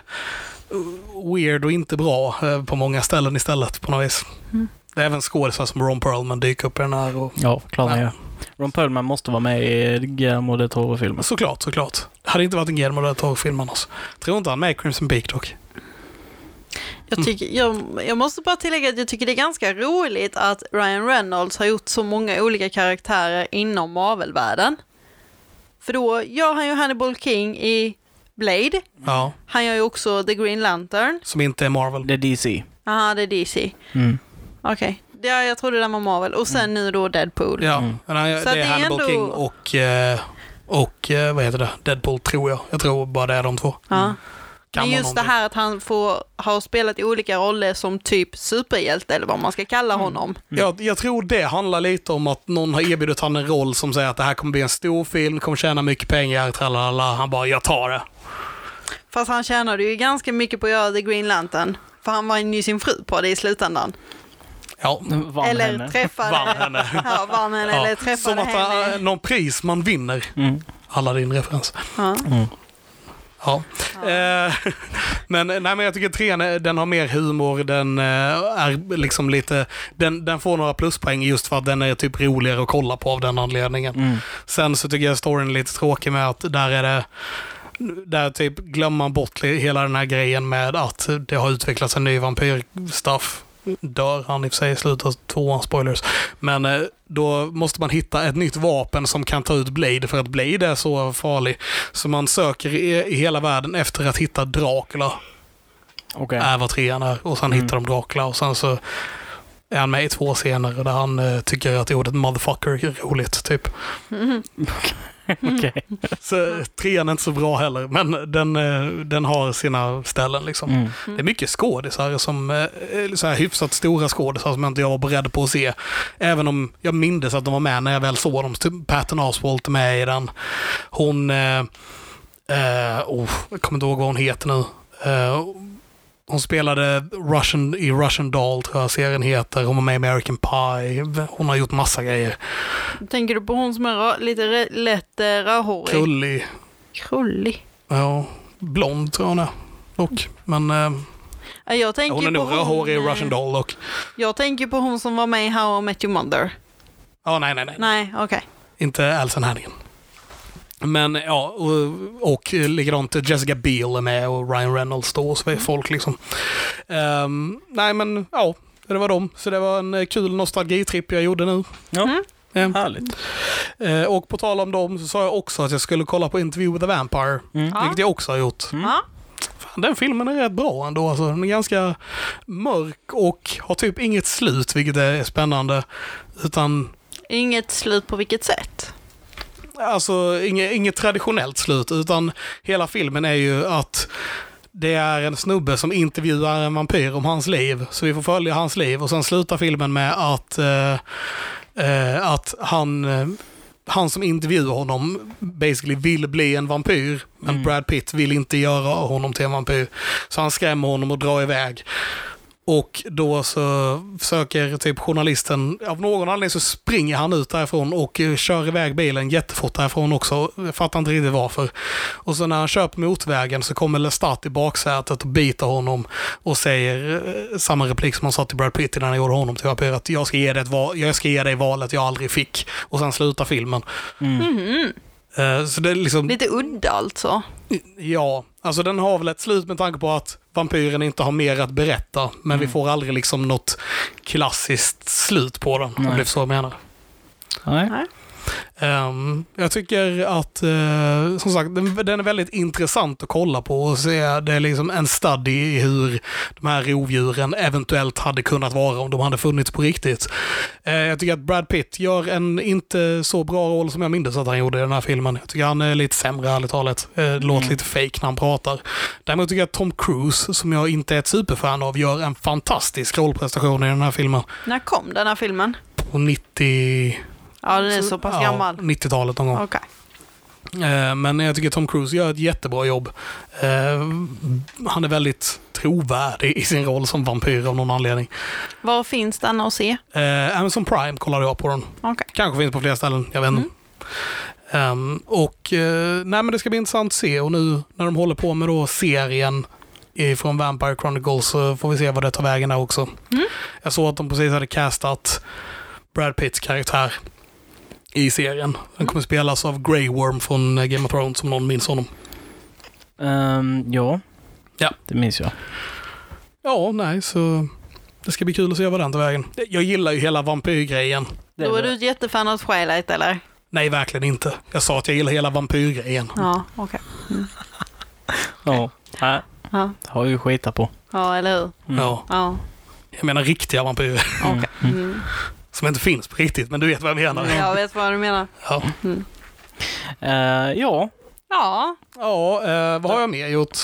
uh, weird och inte bra eh, på många ställen istället på något vis. Mm. Det är även skådisar som Ron Perlman dyker upp i den här. Och, Ja, klart Ja. Ron Perlman måste vara med i Guillermo del Toro-filmen. såklart, såklart. Det hade inte varit en Guillermo del Toro-film annars. Tror inte han är med i Crimson Peak dock. Jag, tycker, jag, jag måste bara tillägga att jag tycker det är ganska roligt att Ryan Reynolds har gjort så många olika karaktärer inom Marvel-världen. För då gör han ju Hannibal King i Blade. Ja, Han gör ju också The Green Lantern. som inte är Marvel. Det är DC. Aha, det är DC. Mm. Okej. Ja, jag trodde den var Marvel. Och sen nu då Deadpool. Ja, Mm. det det är Hannibal ändå- King och, eh, och eh, vad heter det? Deadpool tror jag. Jag tror bara det är de två. Ja. Kan Men just det här att han får ha spelat i olika roller som typ superhjälte eller vad man ska kalla Mm. honom. Jag, jag tror det handlar lite om att någon har erbjudit han en roll som säger att det här kommer bli en stor film, kommer tjäna mycket pengar, tralala. Han bara, jag tar det. Fast han tjänade ju ganska mycket på att göra The Green Lantern. För han var ju sin fru på det i slutändan. Ja, Vann eller henne. träffade vann henne. Ja, vann henne eller Ja, träffade som att henne. äh, någon pris man vinner. Mm. Aladdin-referens. Ja. Ja. Eh, men, nej, men jag tycker trean den har mer humor, den eh, är liksom lite, den, den får några pluspoäng just för att den är typ roligare att kolla på av den anledningen. Mm. Sen så tycker jag storyn är lite tråkig med att där är det där typ glömmer man bort hela den här grejen med att det har utvecklats en ny vampyrstuff. Dör han i och för sig i slutet av tvåan, spoilers. Men eh, då måste man hitta ett nytt vapen som kan ta ut Blade, för att Blade är så farlig. Så man söker i, i hela världen efter att hitta Dracula, Okej. är vad trean är. Och sen Mm. hittar de Dracula och sen så är han med i två scener där han eh, tycker att ordet motherfucker är roligt, typ. Okej. Så trean är inte så bra heller, men den, eh, den har sina ställen liksom. Mm. Det är mycket skådisar som eh, så här hyfsat stora skådisar som inte jag var beredd på att se. Även om jag mindes att de var med när jag väl såg dem. Typ Patton Oswalt är med i den. Hon... Eh, eh, oh, jag kommer inte ihåg vad hon heter nu. Eh, hon spelade Russian, i Russian Doll, tror jag serien heter. Hon var med i American Pie. Hon har gjort massa grejer. Tänker du på hon som är lite lätt eh, rödhårig? Krullig. Krullig. Ja, blond tror jag hon är. Och, men eh, Ja, Jag tänker hon är på nog rödhårig i eh, Russian Doll och... Jag tänker på hon som var med i How I Met Your Mother. Ja, nej, nej, nej. Nej, okej. Inte Alison Hannigan. Men ja, och, och likadant Jessica Biel är med och Ryan Reynolds då och så är folk liksom. Ehm, nej men ja, det var dem. Så det var en kul nostalgitripp jag gjorde nu. Ja, Mm. Ja. härligt. Eh, och på tal om dem så sa jag också att jag skulle kolla på Interview with the Vampire. Mm. Vilket jag också har gjort. Mm. Fan, den filmen är rätt bra ändå. Alltså, den är ganska mörk och har typ inget slut, vilket är spännande. Utan Inget slut på vilket sätt? Alltså inget, inget traditionellt slut, utan hela filmen är ju att det är en snubbe som intervjuar en vampyr om hans liv. Så vi får följa hans liv och sen slutar filmen med att, eh, eh, att han, eh, han som intervjuar honom basically vill bli en vampyr. Men Mm. Brad Pitt vill inte göra honom till en vampyr. Så han skrämmer honom och drar iväg. Och då så försöker typ journalisten, av någon anledning så springer han ut därifrån och eh, kör iväg bilen jättefort därifrån också. Jag fattar inte riktigt varför. Och så när han kör på motvägen så kommer Lestat i baksätet och biter honom och säger eh, samma replik som han sa till Brad Pitt innan han gjorde honom till vampyr. Att jag ska, ge dig ett val, jag ska ge dig valet jag aldrig fick. Och sen slutar filmen. Mm. Mhm. Eh, Så det är liksom... Lite udda alltså. Ja, alltså den har väl ett slut med tanke på att vampyren inte har mer att berätta. Men vi får aldrig liksom något klassiskt slut på den, om Nej. det är så jag menar. Nej. Nej. Ehm, jag tycker att, eh, som sagt, den, den är väldigt intressant att kolla på och se. Det är liksom en study i hur de här rovdjuren eventuellt hade kunnat vara om de hade funnits på riktigt. Eh, jag tycker att Brad Pitt gör en inte så bra roll som jag minns att han gjorde i den här filmen. Jag tycker han är lite sämre, ärligt talat. Eh, det låter Mm. lite fake när han pratar. Däremot tycker jag att Tom Cruise, som jag inte är ett superfan av, gör en fantastisk rollprestation i den här filmen. När kom den här filmen? På 90... Ja, den är så pass ja, gammal. 90-talet någon gång. Okej. Eh, Men jag tycker Tom Cruise gör ett jättebra jobb. Eh, Han är väldigt trovärdig i sin roll som vampyr av någon anledning. Var finns den att se? Eh, Amazon Prime kollade jag på den. Okej. Kanske finns på fler ställen, jag vet inte. Ehm, och nej men det ska bli intressant att se och nu när de håller på med då serien från Vampire Chronicles så får vi se vad det tar vägen där också. Mm. Jag såg att de precis hade castat Brad Pitts karaktär i serien. Den kommer spelas av Grey Worm från eh, Game of Thrones om någon minns honom. Ehm, ja. Ja. Det minns jag. Ja, nej, så det ska bli kul att se vad den tar vägen. Jag gillar ju hela vampyrgrejen. Då var- är du ett jättefan av Twilight eller? Nej, verkligen inte. Jag sa att jag gillar hela vampyrgrejen. Ja, okej. Ja. Nej. Ja. Har ju skita på. ja, eller hur? Mm. Ja, Ja, jag menar riktiga vampyrer. okej. Mm. Som inte finns på riktigt, men du vet vad jag menar. Jag vet vad du menar. Ja, Eh, ja. Ja, ja eh, vad har jag mer gjort?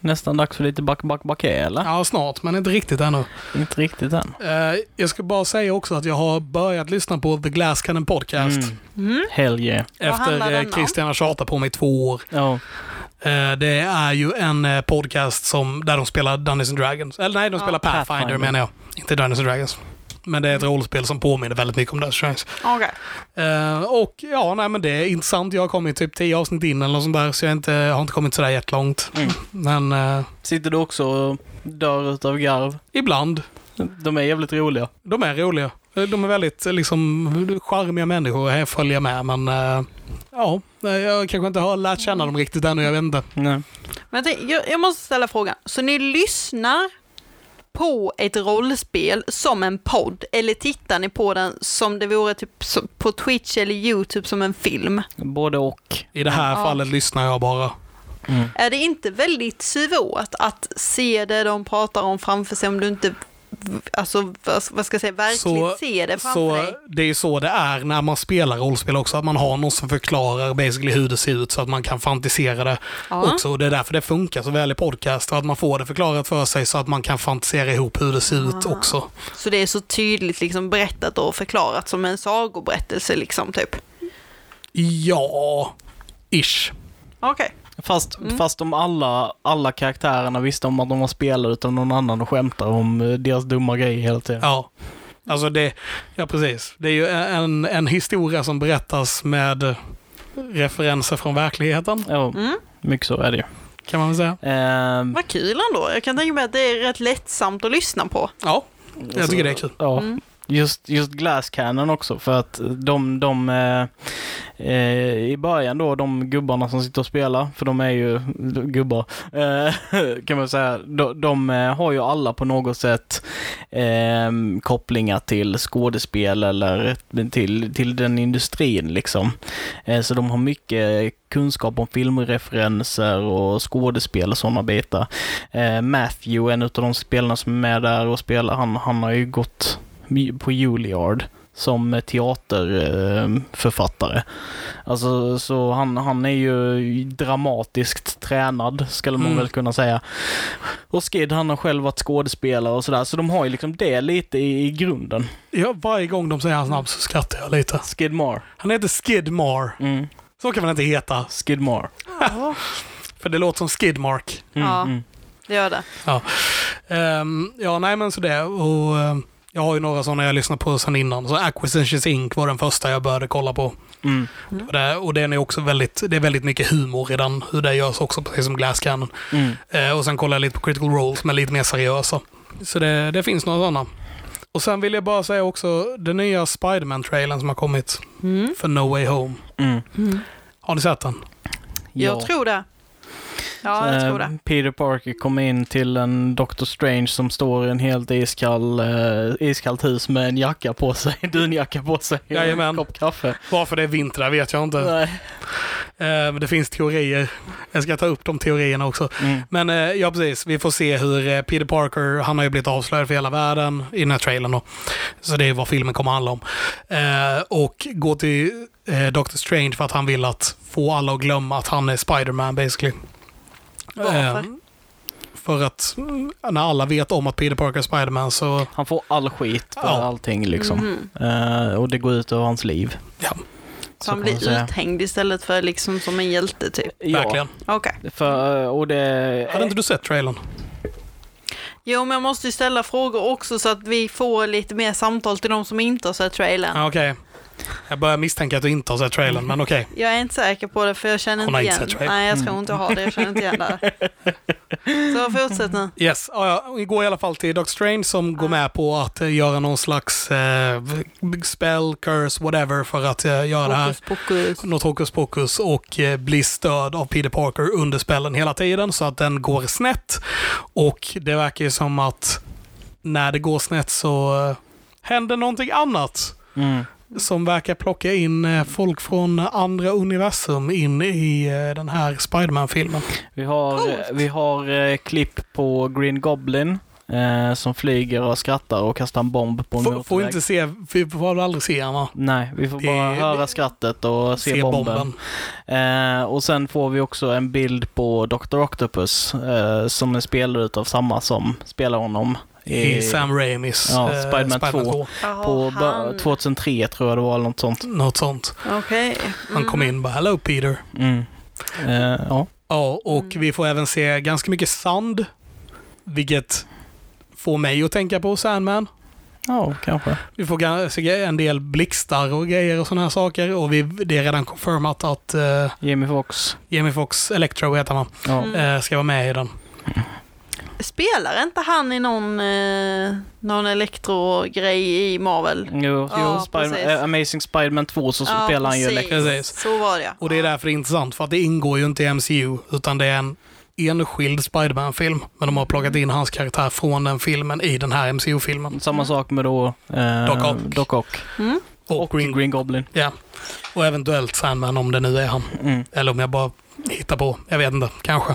Nästan dags för lite back, back, back, eller? Ja, snart, men inte riktigt ännu. Inte riktigt än. Eh, jag ska bara säga också att jag har börjat lyssna på The Glass Cannon Podcast. Mm. mm. Hell yeah. Efter? Christian har tjatat på mig i två år. Ja. Eh, det är ju en podcast som, där de spelar Dungeons and Dragons. Eller nej, de Ja, spelar Pathfinder, Pathfinder. menar jag. Inte Dungeons and Dragons. Men det är ett rollspel som påminner väldigt mycket om Death Stranding. Okej. Eh, och ja, nej men det är intressant. Jag har kommit typ 10 avsnitt in eller något sånt där, så jag inte, har inte kommit sådär jättelångt. Mm. Men eh, Sitter du också och dör utav garv? ibland. De är jävligt roliga. De är roliga. Eh, De är väldigt liksom charmiga människor att följa med, men eh, ja, jag kanske inte har lärt känna dem riktigt ännu, jag vet inte. Nej. Men jag, jag, jag måste ställa frågan. Så ni lyssnar på ett rollspel som en podd eller tittar ni på den som det vore typ på Twitch eller YouTube som en film? Både och. I det här Ja. fallet lyssnar jag bara. Mm. Är det inte väldigt svårt att se det de pratar om framför sig om du inte, alltså vad, ska jag säga, verkligen Så- ser det framför Så dig? det är ju så det är när man spelar rollspel också, att man har någon som förklarar basically hur det ser ut så att man kan fantisera det Ja. också. Och det är därför det funkar så väl i podcast, att man får det förklarat för sig så att man kan fantisera ihop hur det ser ut Ah. också. Så det är så tydligt liksom berättat och förklarat som en sagoberättelse liksom typ? Ja, ish. Okej. Fast, Mm. fast om alla, alla karaktärerna visste om att de var spelare utan någon annan och skämtar om eh, deras dumma grejer hela tiden. Ja. Alltså det, ja precis. Det är ju en, en historia som berättas med referenser från verkligheten, Ja, Mm. mycket så är det ju. kan man väl säga. Ehm, Vad kul ändå. Jag kan tänka mig att det är rätt lättsamt att lyssna på. Ja, jag tycker det är kul. Ja, Mm just, just Glass Cannon också för att de, de eh, eh, i början då, de gubbarna som sitter och spelar, för de är ju gubbar, eh, kan man säga, de, de eh, har ju alla på något sätt eh, kopplingar till skådespel eller till, till den industrin liksom. Eh, så de har mycket kunskap om filmreferenser och skådespel och sådana bitar. Eh, Matthew, en av de spelarna som är med där och spelar, han, han har ju gått på Juilliard som teaterförfattare. Alltså, så han, han är ju dramatiskt tränad, skulle man Mm. väl kunna säga. Och Skid, han har själv varit skådespelare och sådär, så de har ju liksom det lite i, i grunden. Ja, varje gång de säger hans namn så skrattar jag lite. Skid Mar. Han heter Skidmar. Mm. Så kan man inte heta. Skid Mar. För det låter som Skidmark. Mm, Ja. mm. Det gör det. Ehm, ja, nej men så det. Och, ehm, jag har ju några sådana jag lyssnat på sedan innan. Så Acquisitions Inc var den första jag började kolla på. Mm. Och, det, och den är också väldigt, det är väldigt mycket humor i den, hur det görs också, precis som Glass Cannon. Mm. Eh, och sen kollar jag lite på Critical Role som är lite mer seriösa. Så det, det finns några sådana. Och sen vill jag bara säga också, den nya Spiderman-trailern som har kommit Mm. för No Way Home. Mm. Har ni sett den? Jag tror det. Ja, jag tror Eh, det. Peter Parker kommer in till en Doctor Strange som står i en helt iskall, eh, iskallt hus med en jacka på sig, dunjacka på sig och Jajamän. en kopp kaffe. Varför det är vinter vet jag inte. Nej. Men det finns teorier. Jag ska ta upp de teorierna också. Mm. Men eh, ja, precis. Vi får se hur Peter Parker, han har ju blivit avslöjad för hela världen i den här trailern då. Så det är vad filmen kommer att handla om. Och gå till Doctor Strange för att han vill att få alla att glömma att han är Spider-Man basically. Varför? Eh, för att mm, när alla vet om att Peter Parker är Spider-Man så, Han får all skit för Ja. allting liksom. Mhm. Eh, och det går ut över hans liv. ja, Så han blir säga. uthängd istället för liksom som en hjälte typ. verkligen. Okej. Ja, för, och det... Hade inte du sett trailern? Jo, men jag måste ju ställa frågor också så att vi får lite mer samtal till de som inte har sett trailern. Ja, Okej. Jag börjar misstänka att du inte har sett trailern, men okej. Jag är inte säker på det för jag känner Hon inte igen. trailern. Nej, jag tror Mm. inte jag har det. Jag känner inte igen det. Så fortsätt nu. Yes, ja, ja, vi går i alla fall till Doctor Strange som går med på att eh, göra någon slags eh, spell, curse, whatever för att eh, göra det här. Hokus pokus. Något hokus pokus och eh, blir stöd av Peter Parker under spellen hela tiden så att den går snett. Och det verkar ju som att när det går snett så eh, händer någonting annat. Mm. Som verkar plocka in eh, folk från andra universum in i eh, den här Spiderman-filmen. Vi har, Coolt. vi har eh, klipp på Green Goblin eh, som flyger och skrattar och kastar en bomb på en Får, får motorväg. inte se, vi får aldrig se honom. Nej, vi får Det- bara höra skrattet och se, Se bomben. bomben. Eh, och sen får vi också en bild på Dr. Octopus eh, som är spelad av samma som spelar honom I Sam Raimis Ja, eh, Spider-Man 2. Jaha, på bö- han. 2003 tror jag det var, eller något sånt. Något sånt. Okej. Han kom in och bara “Hello Peter”. Mm. Eh, ja. Ja, och Mm. vi får även se ganska mycket sand. Vilket får mig att tänka på Sandman. Ja, kanske. Vi får se en del blixtar och grejer och sådana här saker. Och vi, det är redan confirmat att uh, Jamie Foxx. Jamie Foxx, Electro heter han, Ja. Mm. eh, ska vara med i den. Spelar inte han i någon, eh, någon elektro-grej i Marvel? Jo, Ja, jo Spider- precis. eh, Amazing Spider-Man 2 så Ja, spelar han ju. Electro. Precis. Så var det ja. Och det är därför det är intressant, för att det ingår ju inte i MCU, utan det är en enskild Spiderman-film. Men de har plockat in hans karaktär från den filmen i den här MCU-filmen. Samma sak med då eh, Doc Ock. Doc Ock. Mm. Och, Och Green, Green, Goblin. Ja. Och eventuellt Sandman om det nu är han. Mm. Eller om jag bara hittar på. Jag vet inte. Kanske.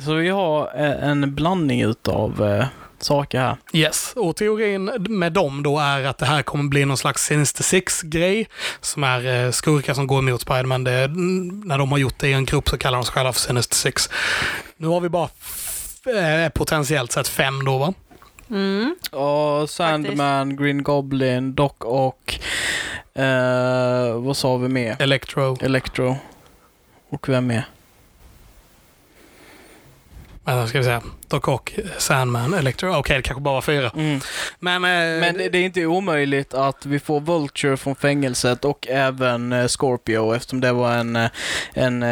Så vi har eh, en blandning utav eh, saker här. Yes, och teorin med dem då är att det här kommer bli någon slags Sinister Six-grej. Som är eh, skurkar som går emot Spiderman. Det mm, när de har gjort det i en grupp så kallar de sig själva för Sinister Six. Nu har vi bara eh, potentiellt sett fem då va? Mm. Och Sandman, Green Goblin, Doc Ock. Eh, vad sa vi mer? Electro. Electro. Och vem mer? Vänta, ska vi säga. Doc Ock, Sandman, Electro. Okej, det kanske bara var fyra. Mm. Men, eh, Men det det är inte omöjligt att vi får Vulture från fängelset och även eh, Scorpio eftersom det var en, eh, en eh,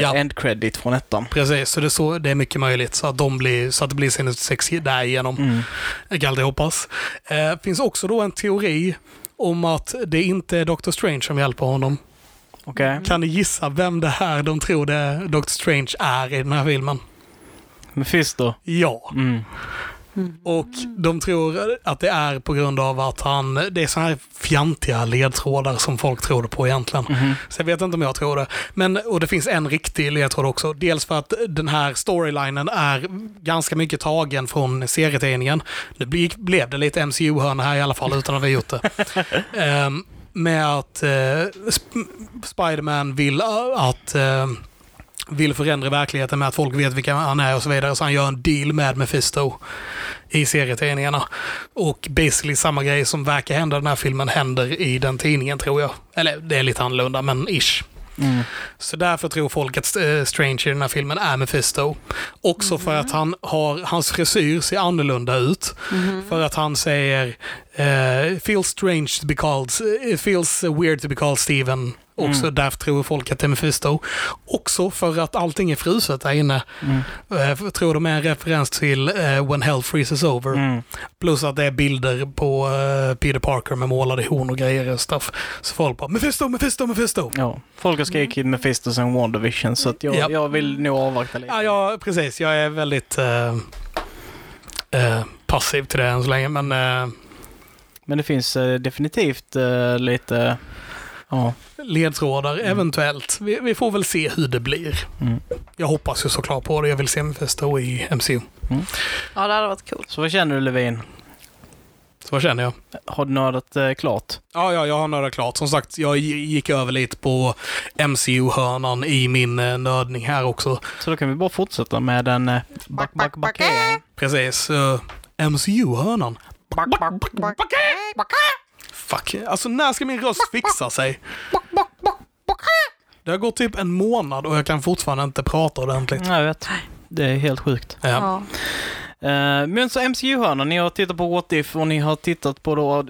Ja. end credit från ettan. Precis, så det, är så, det är mycket möjligt så att, de blir, så att det blir Sinister Six därigenom. Mm. Jag kan alltid hoppas. Eh, finns också då en teori om att det inte är Doctor Strange som hjälper honom. Okej. Kan ni gissa vem det här de tror det Doctor Strange är i den här filmen? Mephisto. Ja. Mm. Och de tror att det är på grund av att han, det är så här fjantiga ledtrådar som folk tror på egentligen. Mhm. Så jag vet inte om jag tror det. Men, och det finns en riktig ledtråd också. Dels för att den här storylinen är ganska mycket tagen från serietidningen. Nu bli, blev det lite MCU-hörna här i alla fall utan att vi gjort det. Ehm, med att Sp- Spiderman vill uh, att eh, vill förändra verkligheten med att folk vet vilka han är och så vidare. Så han gör en deal med Mephisto i serietidningarna. Och basically samma grej som verkar hända i den här filmen händer i den tidningen tror jag. Eller det är lite annorlunda, men ish. Mm. Så därför tror folk att eh, Strange i den här filmen är Mephisto. Också för att han har, hans frisyr ser annorlunda ut. För att han säger eh, feels strange to be called, it feels weird to be called Steven. Också Mm. därför tror folk att det är Mephisto. Också för att allting är fruset där inne. Mm. Jag tror de är en referens till eh, When Hell Freezes Over. Mm. Plus att det är bilder på eh, Peter Parker med målade horn och grejer och stuff. Så folk bara Mephisto, Mephisto, Mephisto. Ja. Folk har skrikit Mephisto sen WandaVision så jag, Ja. jag vill nog avvakta lite. Ja, ja, precis. Jag är väldigt passiv till det än så länge, men Men det finns definitivt lite... Ja. ledtrådar eventuellt. Vi, vi får väl se hur det blir. Mm. Jag hoppas ju såklart på det. Jag vill se Mephisto i MCU. Ja, det hade varit coolt. Så vad känner du Levin? Så vad känner jag? Har du nördat eh, klart? Ja, ja, jag har nördat klart. Som sagt, jag gi- gick över lite på MCU-hörnan i min eh, nördning här också. Så då kan vi bara fortsätta med en eh, back, back, back, Precis. Uh, MCU-hörnan. Fuck. Alltså när ska min röst fixa sig? Det har gått typ en månad och jag kan fortfarande inte prata ordentligt. Ja, jag vet. Det är helt sjukt. Ja. Ja. Eh, men så MCU-hörnan, ni har tittat på What If och ni har tittat på då,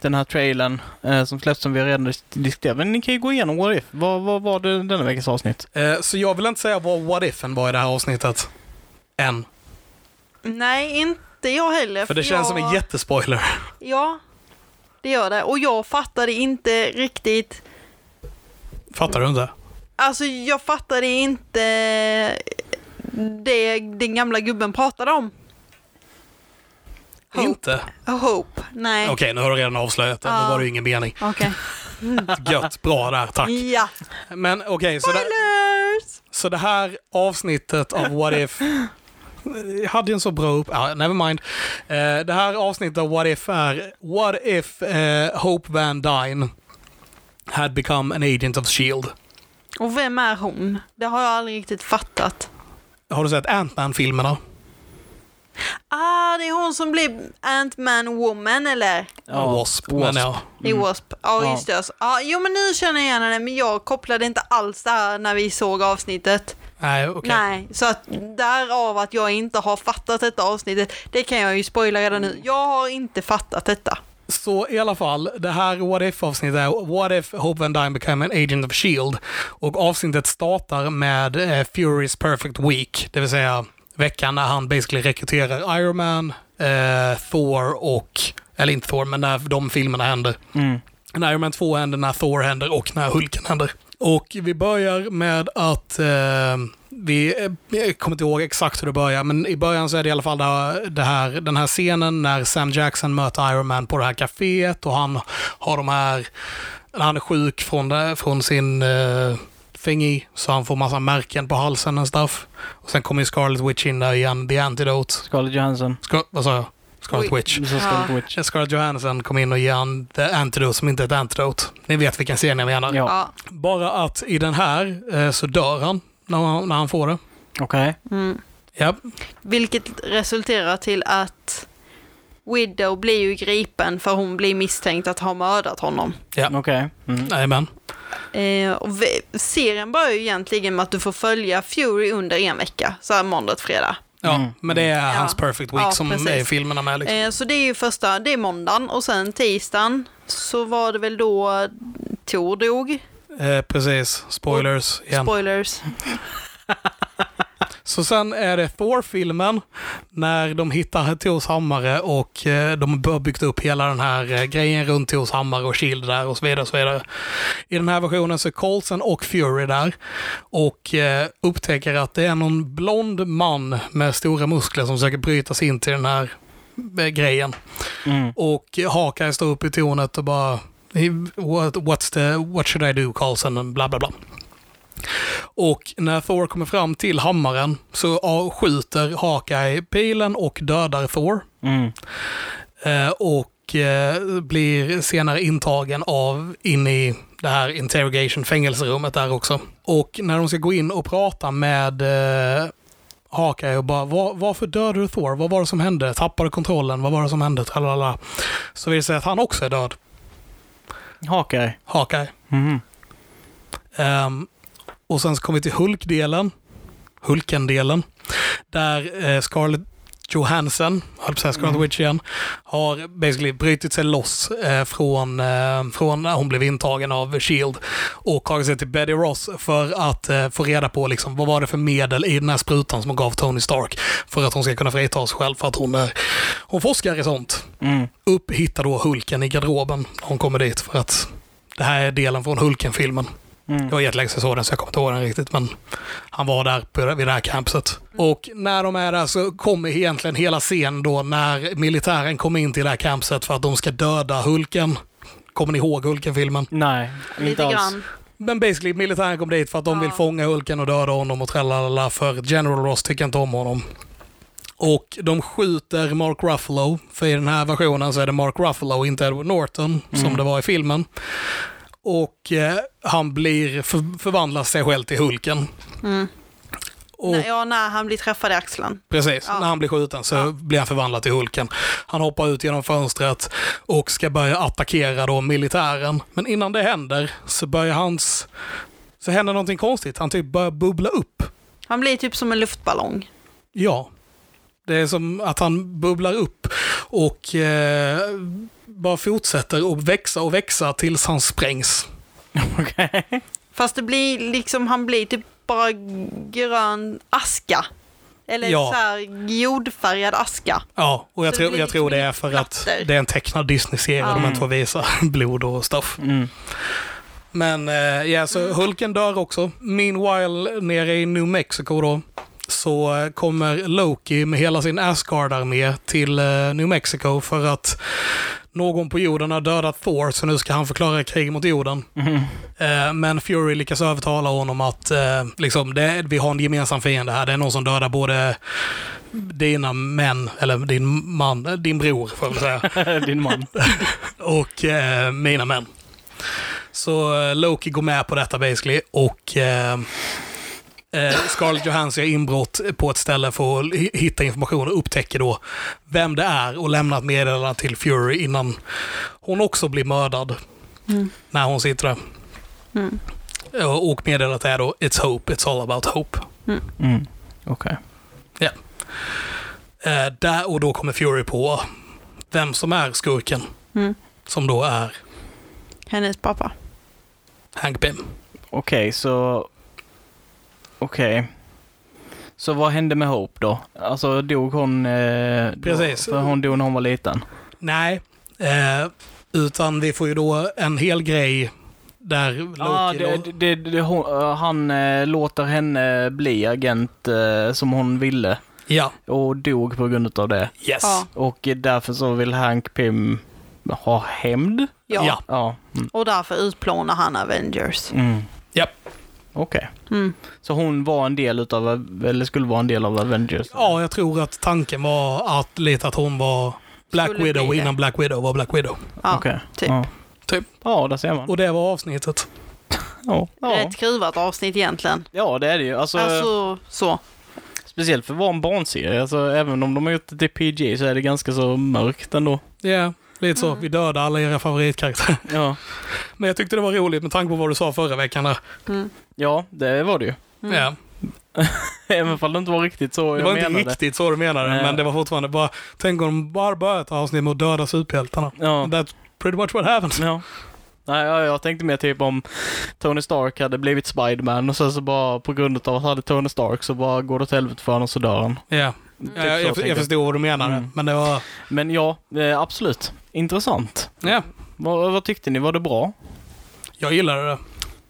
den här trailern eh, som släppts som vi redan dis- diskuterat. Men ni kan ju gå igenom What If. Vad, vad var det denna veckas avsnitt? Eh, Så jag vill inte säga vad what ifen var i det här avsnittet. Än. Nej, inte jag heller. För det känns som en jag... jättespoiler. Ja, det gör det. Och jag fattade inte riktigt... Fattar du inte? Alltså, jag fattade inte det den gamla gubben pratade om. Hope. Inte? Hope. Nej. Okej, nu har du redan avslöjat det. Nu Ja. var det ju ingen mening. Okej. Gött, bra där, tack. Ja. Men okej, så, det, Spoilers! så det här avsnittet av What If jag hade ju en så bra upp... Ja, never mind. Eh, det här avsnittet av What If är What If eh, Hope Van Dyne had become an agent of S.H.I.E.L.D. Och vem är hon? Det har jag aldrig riktigt fattat. Har du sett Ant-Man-filmerna? Ah, det är hon som blev Ant-Man Woman, eller? Wasp, men ja. I W.A.S.P. Ja, Mm. Ja. just det. Ja, jo, men nu känner jag igen henne, men jag kopplade inte alls det här när vi såg avsnittet. Nej, okej. Nej, så att därav att jag inte har fattat detta avsnittet, det kan jag ju spoila redan nu. Jag har inte fattat detta. Så i alla fall, det här What If-avsnittet är What If Hope Van Dyne Became an Agent of Shield? Och avsnittet startar med eh, Furys Perfect Week, det vill säga veckan när han basically rekryterar Iron Man, eh, Thor och, eller inte Thor, men när de filmerna händer. Mm. När Iron Man 2 händer, när Thor händer och när Hulken händer. Och vi börjar med att eh, vi, eh, jag kommer inte ihåg exakt hur det börjar, men i början så är det i alla fall det här, det här, den här scenen när Sam Jackson möter Iron Man på det här kaféet och han har de här, han är sjuk från, det, från sin uh, thingy, så han får massa märken på halsen och stuff. Och sen kommer ju Scarlet Witch in där igen, The Antidote. Scarlett Johansson. Ska, vad sa jag? Scarlet. Witch. Scarlett Witch. Scarlett Johansson kom in och ger han The Antidote som inte är ett antidote. Ni vet vilken scen jag menar. Ja. Bara att i den här eh, så dör han när han, när han får det. okej. Mm. Ja, Vilket resulterar till att Widow blir ju gripen för hon blir misstänkt att ha mördat honom. ja. Okej. Mm. Jajamän. Eh, och ve- serien börjar ju egentligen med att du får följa Fury under en vecka, så här måndag till fredag. Ja, Mm. men det är Ja. hans perfect week Ja, som precis. är filmerna med. Liksom. Eh, så det är ju första, det är måndagen och sen tisdagen så var det väl då Tor dog. Eh, precis, spoilers igen. Spoilers. Så sen är det Thor-filmen när de hittar Tors hammare och eh, de har byggt upp hela den här eh, grejen runt Tors hammare och Shield där och så vidare. Och så vidare. I den här versionen så är Coulson och Fury där och eh, upptäcker att det är någon blond man med stora muskler som försöker bryta sig in till den här grejen. Mm. Och Hawkeye står upp i tornet och bara What, what's the, what should I do Carlson? Bla bla bla. Och när Thor kommer fram till hammaren så skjuter Hawkeye pilen och dödar Thor. Mm. Eh, och eh, blir senare intagen av in i det här interrogation fängelserummet där också. Och när de ska gå in och prata med eh, Hawkeye och bara "Var- varför dödade du Thor? Vad var det som hände? Tappade kontrollen? Vad var det som hände? Tralala. Så vill det säga att han också är död. Hawkeye. Hawkeye. Mhm. Ehm, och sen så kommer vi till Hulk-delen. Hulken-delen. Där eh, Scarlett Johansson, höll på att säga Mm. Witch igen, har basically brutit sig loss eh, från, eh, från när hon blev intagen av Shield och tagit sig till Betty Ross för att eh, få reda på liksom, vad var det för medel i den här sprutan som hon gav Tony Stark för att hon ska kunna frita sig själv för att hon, är, hon forskar i sånt. Mm. Upp hittar då Hulken i garderoben när hon kommer dit för att det här är delen från Hulken-filmen. Det Mm. var jättelänge sedan jag såg den så jag kommer inte ihåg den riktigt. Men han var där på, vid det här campset. Och när de är där så kommer egentligen hela scenen då när militären kommer in till det här campset för att de ska döda Hulken. Kommer ni ihåg Hulken-filmen? Nej, Lite inte alls. grann. Men basically militären kom dit för att de Ja. vill fånga Hulken och döda honom och tralala för General Ross tycker inte om honom. Och de skjuter Mark Ruffalo, för i den här versionen så är det Mark Ruffalo, inte Edward Norton, som Mm. det var i filmen. Och eh, han blir, för, förvandlar sig själv till Hulken. Mm. Och, Nej, Ja, när han blir träffad i axeln. Precis, Ja. när han blir skjuten så Ja. blir han förvandlad till Hulken. Han hoppar ut genom fönstret och ska börja attackera då militären. Men innan det händer så börjar hans... Så händer någonting konstigt. Han typ börjar bubbla upp. Han blir typ som en luftballong. Ja. Det är som att han bubblar upp och eh, bara fortsätter att växa och växa tills han sprängs. Okej. Fast det blir liksom, han blir typ bara grön aska. Eller Ja. så här jordfärgad aska. Ja, och jag, Så det tror, jag tror det är liksom för att det är en tecknad Disney-serie. Ja. De inte får visa blod och stuff. Mm. Men eh, ja, så Hulken dör också. Meanwhile, nere i New Mexico då, så kommer Loki med hela sin Asgard-armé till eh, New Mexico för att någon på jorden har dödat Thor, så nu ska han förklara krig mot jorden. Eh, men Fury lyckas övertala honom att eh, liksom, det, vi har en gemensam fiende här. Det är någon som dödar både dina män, eller din man, din bror får jag väl säga Din man. och eh, mina män. Så eh, Loki går med på detta basically och eh, eh, Scarlett Johansson gör inbrott på ett ställe för att hi- hitta information och upptäcker då vem det är och lämnar ett meddelande till Fury innan hon också blir mördad Mm. när hon sitter där. Mm. Och och meddelandet är då It's hope, it's all about hope. Mm. Okej. Eh, där och då kommer Fury på vem som är skurken. Mm. Som då är Hennes pappa. Hank Pym. Okej, så... Okej. Så vad hände med Hope då? Alltså dog hon... Eh, då- Precis. För hon dog när hon var liten? Nej, eh, utan vi får ju då en hel grej där Loki... ah, det, då- det, det, hon, eh, han eh, låter henne bli agent eh, som hon ville Ja, och dog på grund av det. yes. Ja. Och därför så vill Hank Pym ha hämnd? Ja. Ja. Ja. Mm. Och därför utplånar han Avengers. Mm. Japp. Okej. Mm. Så hon var en del utav, eller skulle vara en del av Avengers? Ja, jag tror att tanken var att lite att hon var Black Skulle Widow det. innan Black Widow var Black Widow. Ja, Okej. typ. Ja. Typ. Ja, där ser man. Och det var avsnittet. Ja. Ja. Rätt skruvat avsnitt egentligen. ja, det är det ju. Alltså, Alltså, så. Speciellt för att vara en barnserie. Alltså, även om de har gjort det till PG så är det ganska så mörkt ändå. Ja, lite så. Mm. Vi dödade alla era favoritkaraktärer. Ja, Men jag tyckte det var roligt med tanke på vad du sa förra veckan. Där. Mm. Ja det var det ju. Mm. Ja, Även om det inte var riktigt så det jag var inte menade. riktigt så du menade, Nej. men det var fortfarande bara... Tänk om de bara började ett avsnitt med att döda superhjältarna. Ja. That's pretty much what happened. ja. Nej, ja, jag tänkte mer typ om Tony Stark hade blivit Spiderman och sen så bara på grund av att han hade Tony Stark så bara går det åt helvete för honom och så dör han. Ja, Typ ja jag, jag, jag förstod vad du menade, Mm. men det var... Men ja, eh, absolut. Intressant. Ja, Vad, vad tyckte ni? Var det bra? jag gillade det.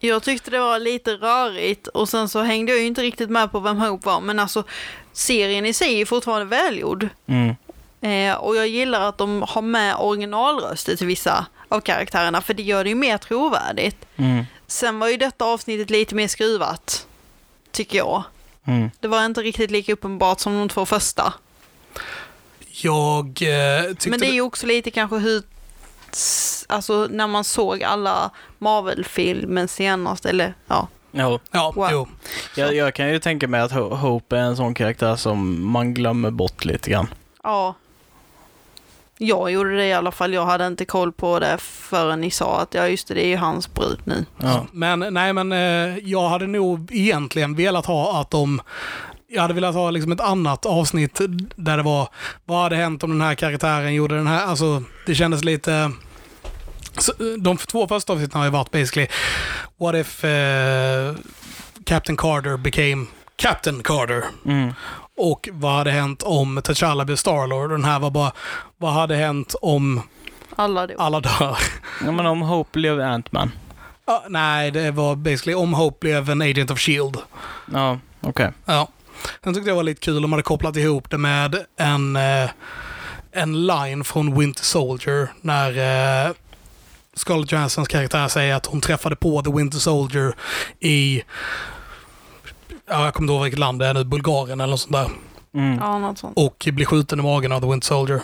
Jag tyckte det var lite rörigt och sen så hängde jag ju inte riktigt med på vem Hope var. Men alltså, serien i sig är fortfarande välgjord. Mm. Eh, och jag gillar att de har med originalröster till vissa av karaktärerna, för det gör det ju mer trovärdigt. Mm. Sen var ju detta avsnittet lite mer skruvat, tycker jag. Mm. Det var inte riktigt lika uppenbart som de två första. Jag eh, tyckte... Men det är ju också lite kanske hur, alltså när man såg alla Marvel-filmen senast, eller ja. Ja, Ja, Wow. jo. jag, jag kan ju tänka mig att Ho- Hope är en sån karaktär som man glömmer bort lite grann. Ja. Jag gjorde det i alla fall. Jag hade inte koll på det förrän ni sa att ja, just det, det är ju hans brud nu. Ja. Men nej, men eh, jag hade nog egentligen velat ha att de... Jag hade velat ha liksom ett annat avsnitt där det var vad hade hänt om den här karaktären gjorde den här... Alltså, det kändes lite... Så, de två första avsnitten har ju varit basically What if eh, Captain Carter became Captain Carter? Mm. Och vad hade hänt om T'Challa blev Starlord? Och den här var bara vad hade hänt om Alla då. alla dör? ja, men om Hope blev Ant-Man. Ah, nej, det var basically om Hope blev en Agent of Shield. Ja, okej. Ja. Sen tyckte jag det var lite kul om de hade kopplat ihop det med en, eh, en line från Winter Soldier när eh, Scarlett Johanssons karaktär säger att hon träffade på The Winter Soldier i, ja, jag kommer inte ihåg vilket land det är nu, Bulgarien eller något sånt där. Mm. Ja, något sånt. Och blir skjuten i magen av The Winter Soldier.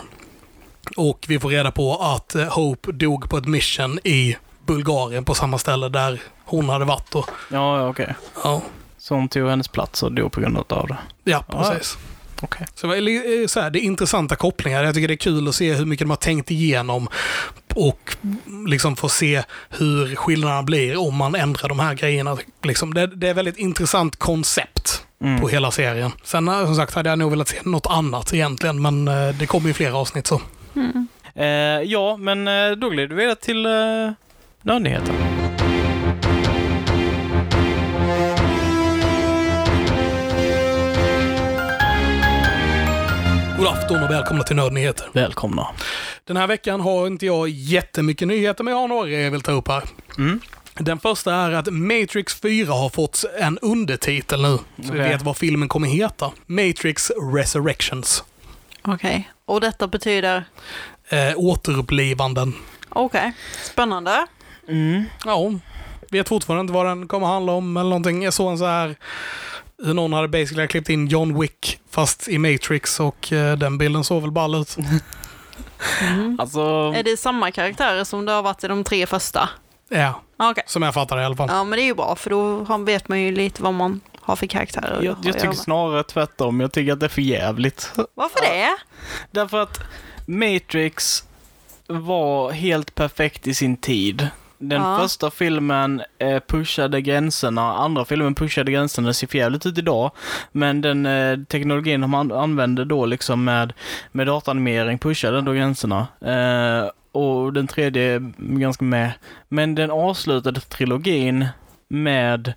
Och vi får reda på att eh, Hope dog på ett mission i Bulgarien på samma ställe där hon hade varit. Och, Ja, ja, okej. ja, Så hon tog hennes plats och dog på grund av det. ja, Ja. precis. Okej. Så, eh, så här, det är intressanta kopplingar. Jag tycker det är kul att se hur mycket de har tänkt igenom och liksom få se hur skillnaderna blir om man ändrar de här grejerna. Liksom, det, det är ett väldigt intressant koncept Mm. på hela serien. Sen eh, som sagt hade jag nog velat se något annat egentligen, men eh, det kommer ju fler avsnitt så. Mm. Eh, ja, men då glider vi vidare till eh, nördigheten. God afton och välkomna till Nördnyheter. Välkomna. Den här veckan har inte jag jättemycket nyheter, men jag har några jag vill ta upp här. Mm. Den första är att Matrix 4 har fått en undertitel nu, så vi Okej. vet vad filmen kommer heta. Matrix Resurrections. Okej. Och detta betyder? Eh, återupplivanden. Okej. Spännande. Mm. Ja, vet fortfarande inte vad den kommer handla om eller någonting. Jag såg en så här hur någon hade basically klippt in John Wick fast i Matrix och eh, den bilden såg väl ball ut. Mm. Alltså, Är det samma karaktärer som det har varit i de tre första? Ja, Okej. som jag fattar det i alla fall. Ja, men det är ju bra, för då vet man ju lite vad man har för karaktärer. jag, jag tycker snarare tvärtom. Jag tycker att det är för jävligt. Varför det? Därför att Matrix var helt perfekt i sin tid. Den Ja. första filmen eh, pushade gränserna, andra filmen pushade gränserna, det ser för jävligt ut idag. Men den eh, teknologin de an- använde då liksom med, med dataanimering pushade ändå gränserna. Eh, och den tredje är ganska med. Men den avslutade trilogin med,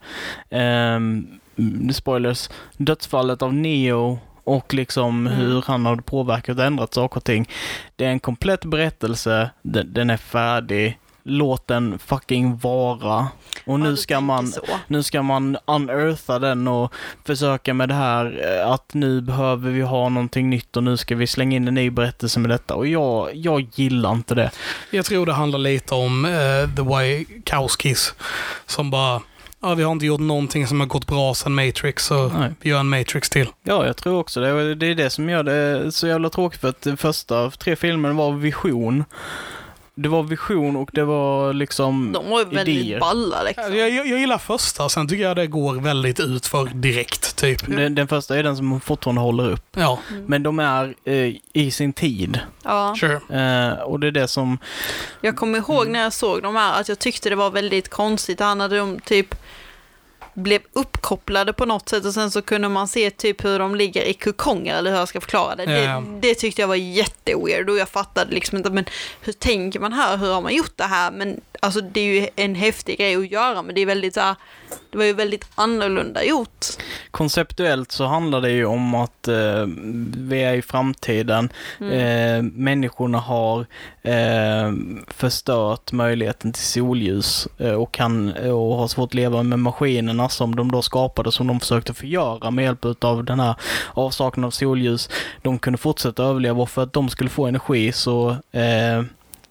ehm, spoilers, dödsfallet av Neo och liksom Mm. hur han har påverkat och ändrat saker och ting. Det är en komplett berättelse, den, den är färdig, låt den fucking vara. Och nu ska man nu ska man uneartha den och försöka med det här eh, att nu behöver vi ha någonting nytt och nu ska vi slänga in en ny berättelse med detta. Och jag, jag gillar inte det. Jag tror det handlar lite om uh, The Wachowskis. Som bara, ja vi har inte gjort någonting som har gått bra sedan Matrix, så Nej. vi gör en Matrix till. Ja, jag tror också det. Det är det som gör det så jävla tråkigt för att de första tre filmerna var vision. Det var vision och det var liksom... De var ju väldigt idéer. balla liksom. Jag, jag, jag gillar första, sen tycker jag det går väldigt ut för direkt, typ. Den, den första är den som fortfarande håller upp. Ja, Men de är eh, i sin tid. Ja. sure. Eh, och det är det som... Jag kommer ihåg när jag såg de här att jag tyckte det var väldigt konstigt. Han hade de typ blev uppkopplade på något sätt och sen så kunde man se typ hur de ligger i kokonger eller hur jag ska förklara det. Ja. Det, det tyckte jag var jätteweird och jag fattade liksom inte men hur tänker man här, hur har man gjort det här? Men alltså det är ju en häftig grej att göra men det är väldigt så här, det var ju väldigt annorlunda gjort. Konceptuellt så handlar det ju om att eh, vi är i framtiden. Mm. Eh, människorna har eh, förstört möjligheten till solljus eh, och, kan, och har svårt att leva med maskinerna som de då skapade, som de försökte förgöra med hjälp av den här avsaknaden av solljus. De kunde fortsätta överleva och för att de skulle få energi så eh,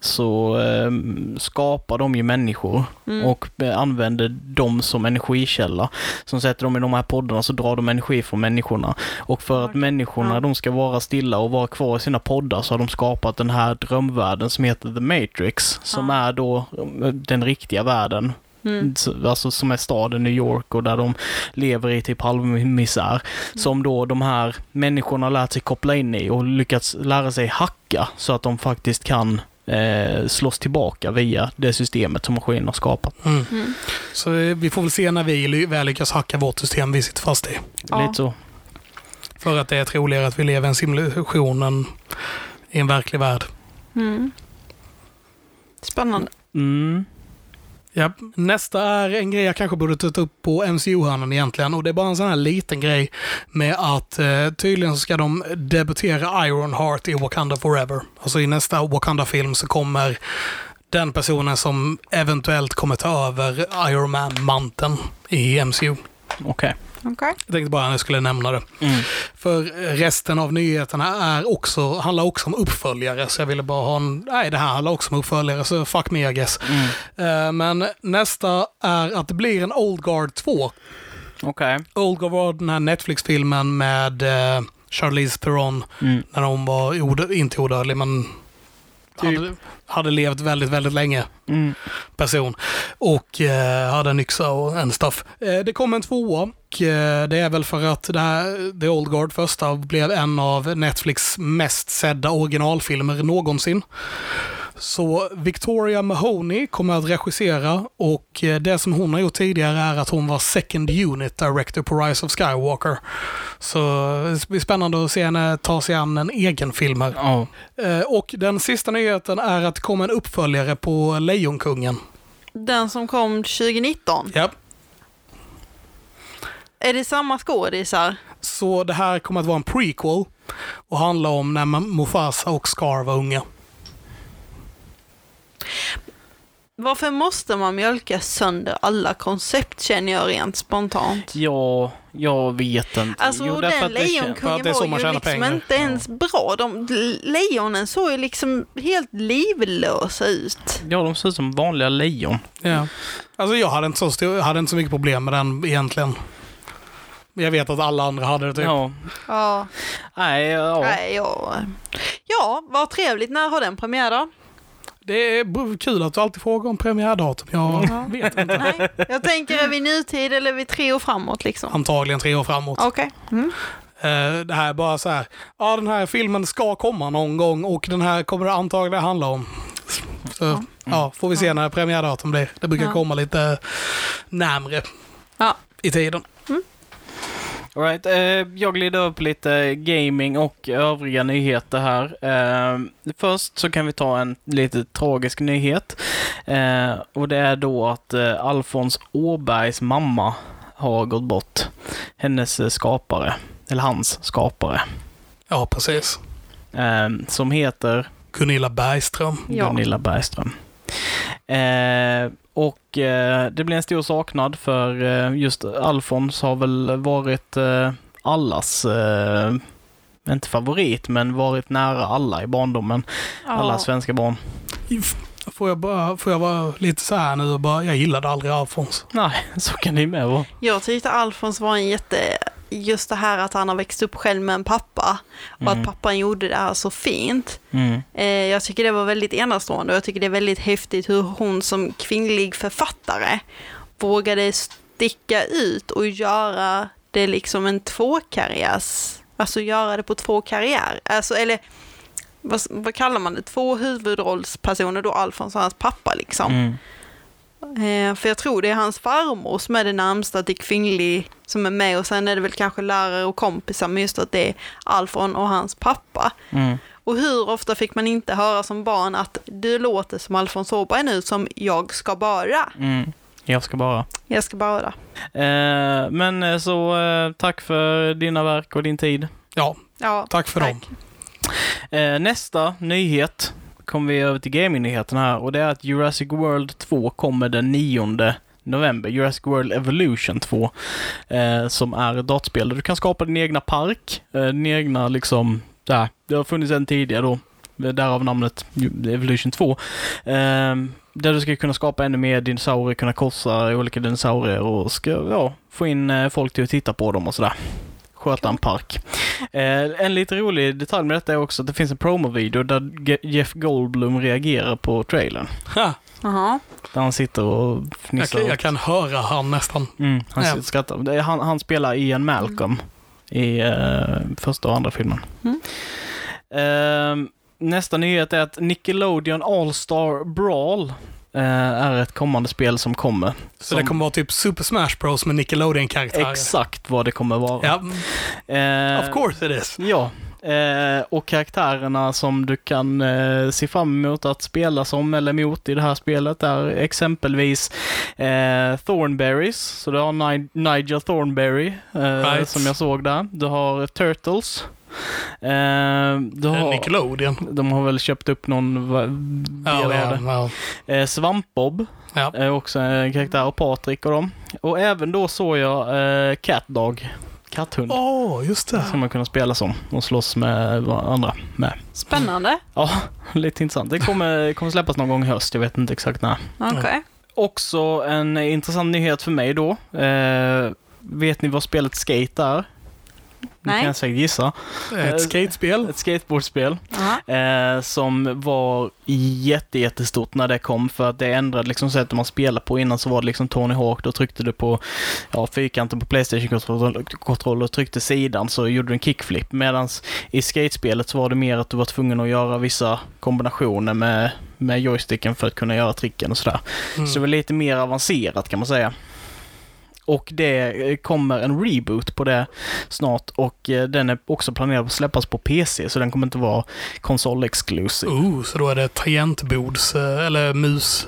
så eh, skapar de ju människor Mm. och eh, använder dem som energikälla. Som sätter dem i de här poddarna så drar de energi från människorna. Och för att människorna Ja. de ska vara stilla och vara kvar i sina poddar så har de skapat den här drömvärlden som heter The Matrix. Som Ja. är då eh, den riktiga världen. Mm. Så- Alltså som är staden New York och där de lever i typ halvmisär. Mm. Som då de här människorna lärt sig koppla in i och lyckats lära sig hacka så att de faktiskt kan eh, slås tillbaka via det systemet som maskinen har skapat. Mm. Mm. Så vi får väl se när vi väl lyckas hacka vårt system vi sitter fast i. Ja. Lite så. För att det är troligare att vi lever i en simulation än i en verklig värld. Mm. Spännande. Ja, nästa är en grej jag kanske borde ta upp på MCU-hörnan egentligen och det är bara en sån här liten grej med att eh, tydligen så ska de debutera Ironheart i Wakanda Forever. Alltså i nästa Wakanda-film så kommer den personen som eventuellt kommer ta över Iron Man-manteln i MCU. Okej. Okej. Jag tänkte bara att jag skulle nämna det. Mm. För resten av nyheterna är också, handlar också om uppföljare, så jag ville bara ha en... Nej, det här handlar också om uppföljare, så fuck me I guess. Mm. Eh, Men nästa är att det blir en Old Guard 2. Okej. Old Guard var den här Netflix-filmen med eh, Charlize Theron Mm. när hon var inte odödlig, men Typ. hade, hade levt väldigt, väldigt länge Mm. person. Och eh, hade en yxa och en stuff. Eh, det kom en tvåa och eh, det är väl för att det här, The Old Guard första blev en av Netflix mest sedda originalfilmer någonsin. Så Victoria Mahoney kommer att regissera och eh, det som hon har gjort tidigare är att hon var second unit director på Rise of Skywalker. Så det blir spännande att se henne ta sig an en egen film här. Ja. Eh, Och den sista nyheten är att det kommer en uppföljare på Lejonkungen. Den som kom 2019. Ja. Är det samma skådisar? Så det här kommer att vara en prequel och handla om när Mufasa och Scar var unga. Varför måste man mjölka sönder alla koncept känner jag rent spontant. ja, jag vet inte. Alltså Jo, den lejonkungen var ju liksom pengar. inte ens bra. De, lejonen såg ju liksom helt livlösa ut. Ja, de ser ut som vanliga lejon. Ja. Alltså jag hade inte så, stor, jag hade inte så mycket problem med den egentligen. Jag vet att alla andra hade det typ. Ja. Ja, Nej, ja. nej, ja. ja, vad trevligt. När har den premiär då? Det är kul att du alltid frågar om premiärdatum. Jag Ja. vet inte. Nej, jag tänker är vi nutid eller är vi tre år framåt liksom? Antagligen tre år framåt. Okej. Mm. Eh, det här är bara så här. Ja, den här filmen ska komma någon gång och den här kommer det antagligen handla om. Så ja, får vi se när premiärdatum blir. Det brukar Ja. komma lite närmre Ja. i tiden. All right, eh, jag glider upp lite gaming och övriga nyheter här. Eh, först så kan vi ta en lite tragisk nyhet. Eh, och det är då att eh, Alfons Åbergs mamma har gått bort. Hennes eh, skapare, eller hans skapare, Ja, precis. eh, som heter Gunilla Bergström. Ja. Gunilla Bergström. Och eh, det blir en stor saknad för eh, just Alfons har väl varit eh, allas, eh, inte favorit, men varit nära alla i barndomen. Alla Ja. svenska barn. Får jag, bara, får jag vara lite så här nu och bara, jag gillade aldrig Alfons. Nej, så kan det ju med vara. Jag tyckte Alfons var en jätte... Just det här att han har växt upp själv med en pappa och Mm. att pappan gjorde det här så fint. Mm. Eh, jag tycker det var väldigt enastående och jag tycker det är väldigt häftigt hur hon som kvinnlig författare vågade sticka ut och göra det liksom en tvåkarriärs, alltså göra det på två karriär, alltså eller vad, vad kallar man det, två huvudrollspersoner då, Alfons och hans pappa liksom. Mm. Eh, för jag tror det är hans farmor som är det närmsta till kvinnlig som är med och sen är det väl kanske lärare och kompisar men just att det är Alfon och hans pappa. Mm. Och hur ofta fick man inte höra som barn att du låter som Alfons Åberg nu som jag ska bara. Mm. Jag ska bara. Jag ska bara. Eh, men eh, så eh, tack för dina verk och din tid. Ja, Ja, tack för dem. Eh, nästa nyhet kommer vi över till gamingnyheterna här och det är att Jurassic World 2 kommer den 9 november. Jurassic World Evolution 2 eh, som är ett dataspel där du kan skapa din egna park, eh, din egna liksom, där. Det har funnits en tidigare då, eh, därav namnet Evolution 2. Eh, där du ska kunna skapa ännu mer dinosaurier, kunna korsa olika dinosaurier och ska, ja, få in eh, folk till att titta på dem och sådär. Sköta en park. Eh, en lite rolig detalj med detta är också att det finns en promovideo där Jeff Goldblum reagerar på trailern. Ha, Jaha. Där han sitter och jag, fnissar. kan, jag kan höra han nästan. Mm, han sitter och skrattar. Det är han, han spelar Ian Malcolm i eh, första och andra filmen. Mm. Eh, nästa nyhet är att Nickelodeon All-Star Brawl eh, är ett kommande spel som kommer. Så Som- det kommer vara typ Super Smash Bros med Nickelodeon-karaktärer. Exakt vad det kommer vara. Ja, Eh, of course it is. Ja, eh, och karaktärerna som du kan eh, se fram emot att spela som eller mot i det här spelet är exempelvis eh, Thornberries, så du har Ni- Nigel Thornberry eh, Right. som jag såg där. Du har Turtles. Eh, Eh, har, Nickelodeon. de har väl köpt upp någon del av det. Eh, Svampbob ja. är också en karaktär, och Patrik och dem. Och även då såg jag eh, Catdog, katthund. Åh, just det. Ska man kunna spela som och slåss med varandra med. Spännande. Ja, lite intressant. Det kommer, kommer släppas någon gång i höst, jag vet inte exakt när. Okej. Också en intressant nyhet för mig då. Eh, vet ni vad spelet Skate är? Ni Nej. kan säkert gissa. Ett skatespel. Ett skateboardspel. Eh, som var jätte, jättestort när det kom för att det ändrade liksom sättet man spelar på. Innan så var det liksom Tony Hawk, då tryckte du på ja, fyrkanten på Playstation-kontroll och tryckte sidan så gjorde du en kickflip. Medan i skatespelet så var det mer att du var tvungen att göra vissa kombinationer med, med joysticken för att kunna göra tricken och sådär. Mm. Så det var lite mer avancerat kan man säga. Och det eh, kommer en reboot på det snart och eh, den är också planerad att släppas på PC så den kommer inte vara konsol-exclusive. Oh, så då är det tangentbords eh, eller mus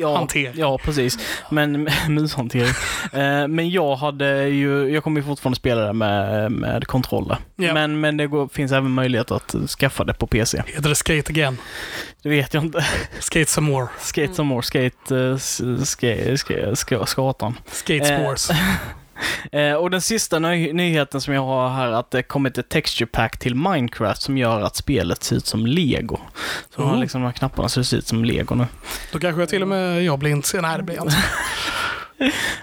eh, Ja, hantering. ja, precis. Men mushantering. eh, men jag hade ju, jag kommer ju fortfarande spela det med, med kontroller. Ja. Men, men det går, finns även möjlighet att skaffa det på PC. Heter det Skate Again? Det vet jag inte. Skate Some More? Skate some more, skate, uh, skate, skate, skate, skatan. Skate Eh, Sports? Eh, och den sista ny- nyheten som jag har här är att det kommit ett texture pack till Minecraft som gör att spelet ser ut som lego. Så har liksom de här knapparna ser ut som lego nu. Då kanske jag till och med jag blir intresserad. Nej, det blir jag inte.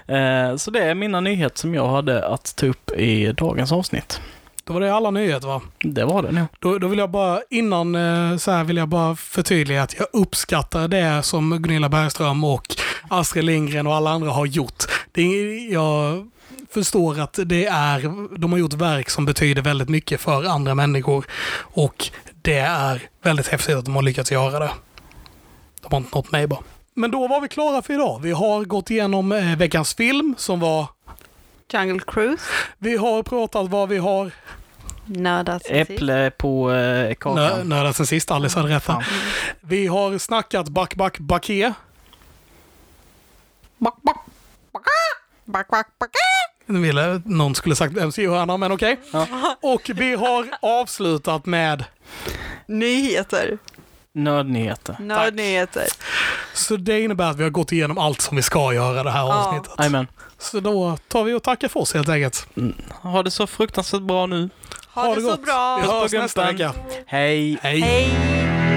Eh, så det är mina nyheter som jag hade att ta upp i dagens avsnitt. Då var det alla nyheter va? Det var det nu. Då, då vill jag bara, innan eh, så här vill jag bara förtydliga att jag uppskattar det som Gunilla Bergström och Astrid Lindgren och alla andra har gjort. Det är, jag förstår att det är, de har gjort verk som betyder väldigt mycket för andra människor och det är väldigt häftigt att de har lyckats göra det. De har inte nått mig bara. Men då var vi klara för idag. Vi har gått igenom eh, veckans film som var... Jungle Cruise, Vi har pratat vad vi har nördat sen sist. Äpple på eh, kakan. nördat sen sist. Alice hade rätt. Vi har snackat Back Back Baké. Back, back, Nu ville någon skulle sagt MCU-hörna, men okej. Ja. Och vi har avslutat med... Nyheter. Nördnyheter. Nördnyheter. Så det innebär att vi har gått igenom allt som vi ska göra det här Ja. avsnittet. Jajamän. Så då tar vi och tackar för oss helt enkelt. Ha det så fruktansvärt bra nu. Ha, det så gott. bra. Vi hörs nästa vecka. Hej! Hej. Hej.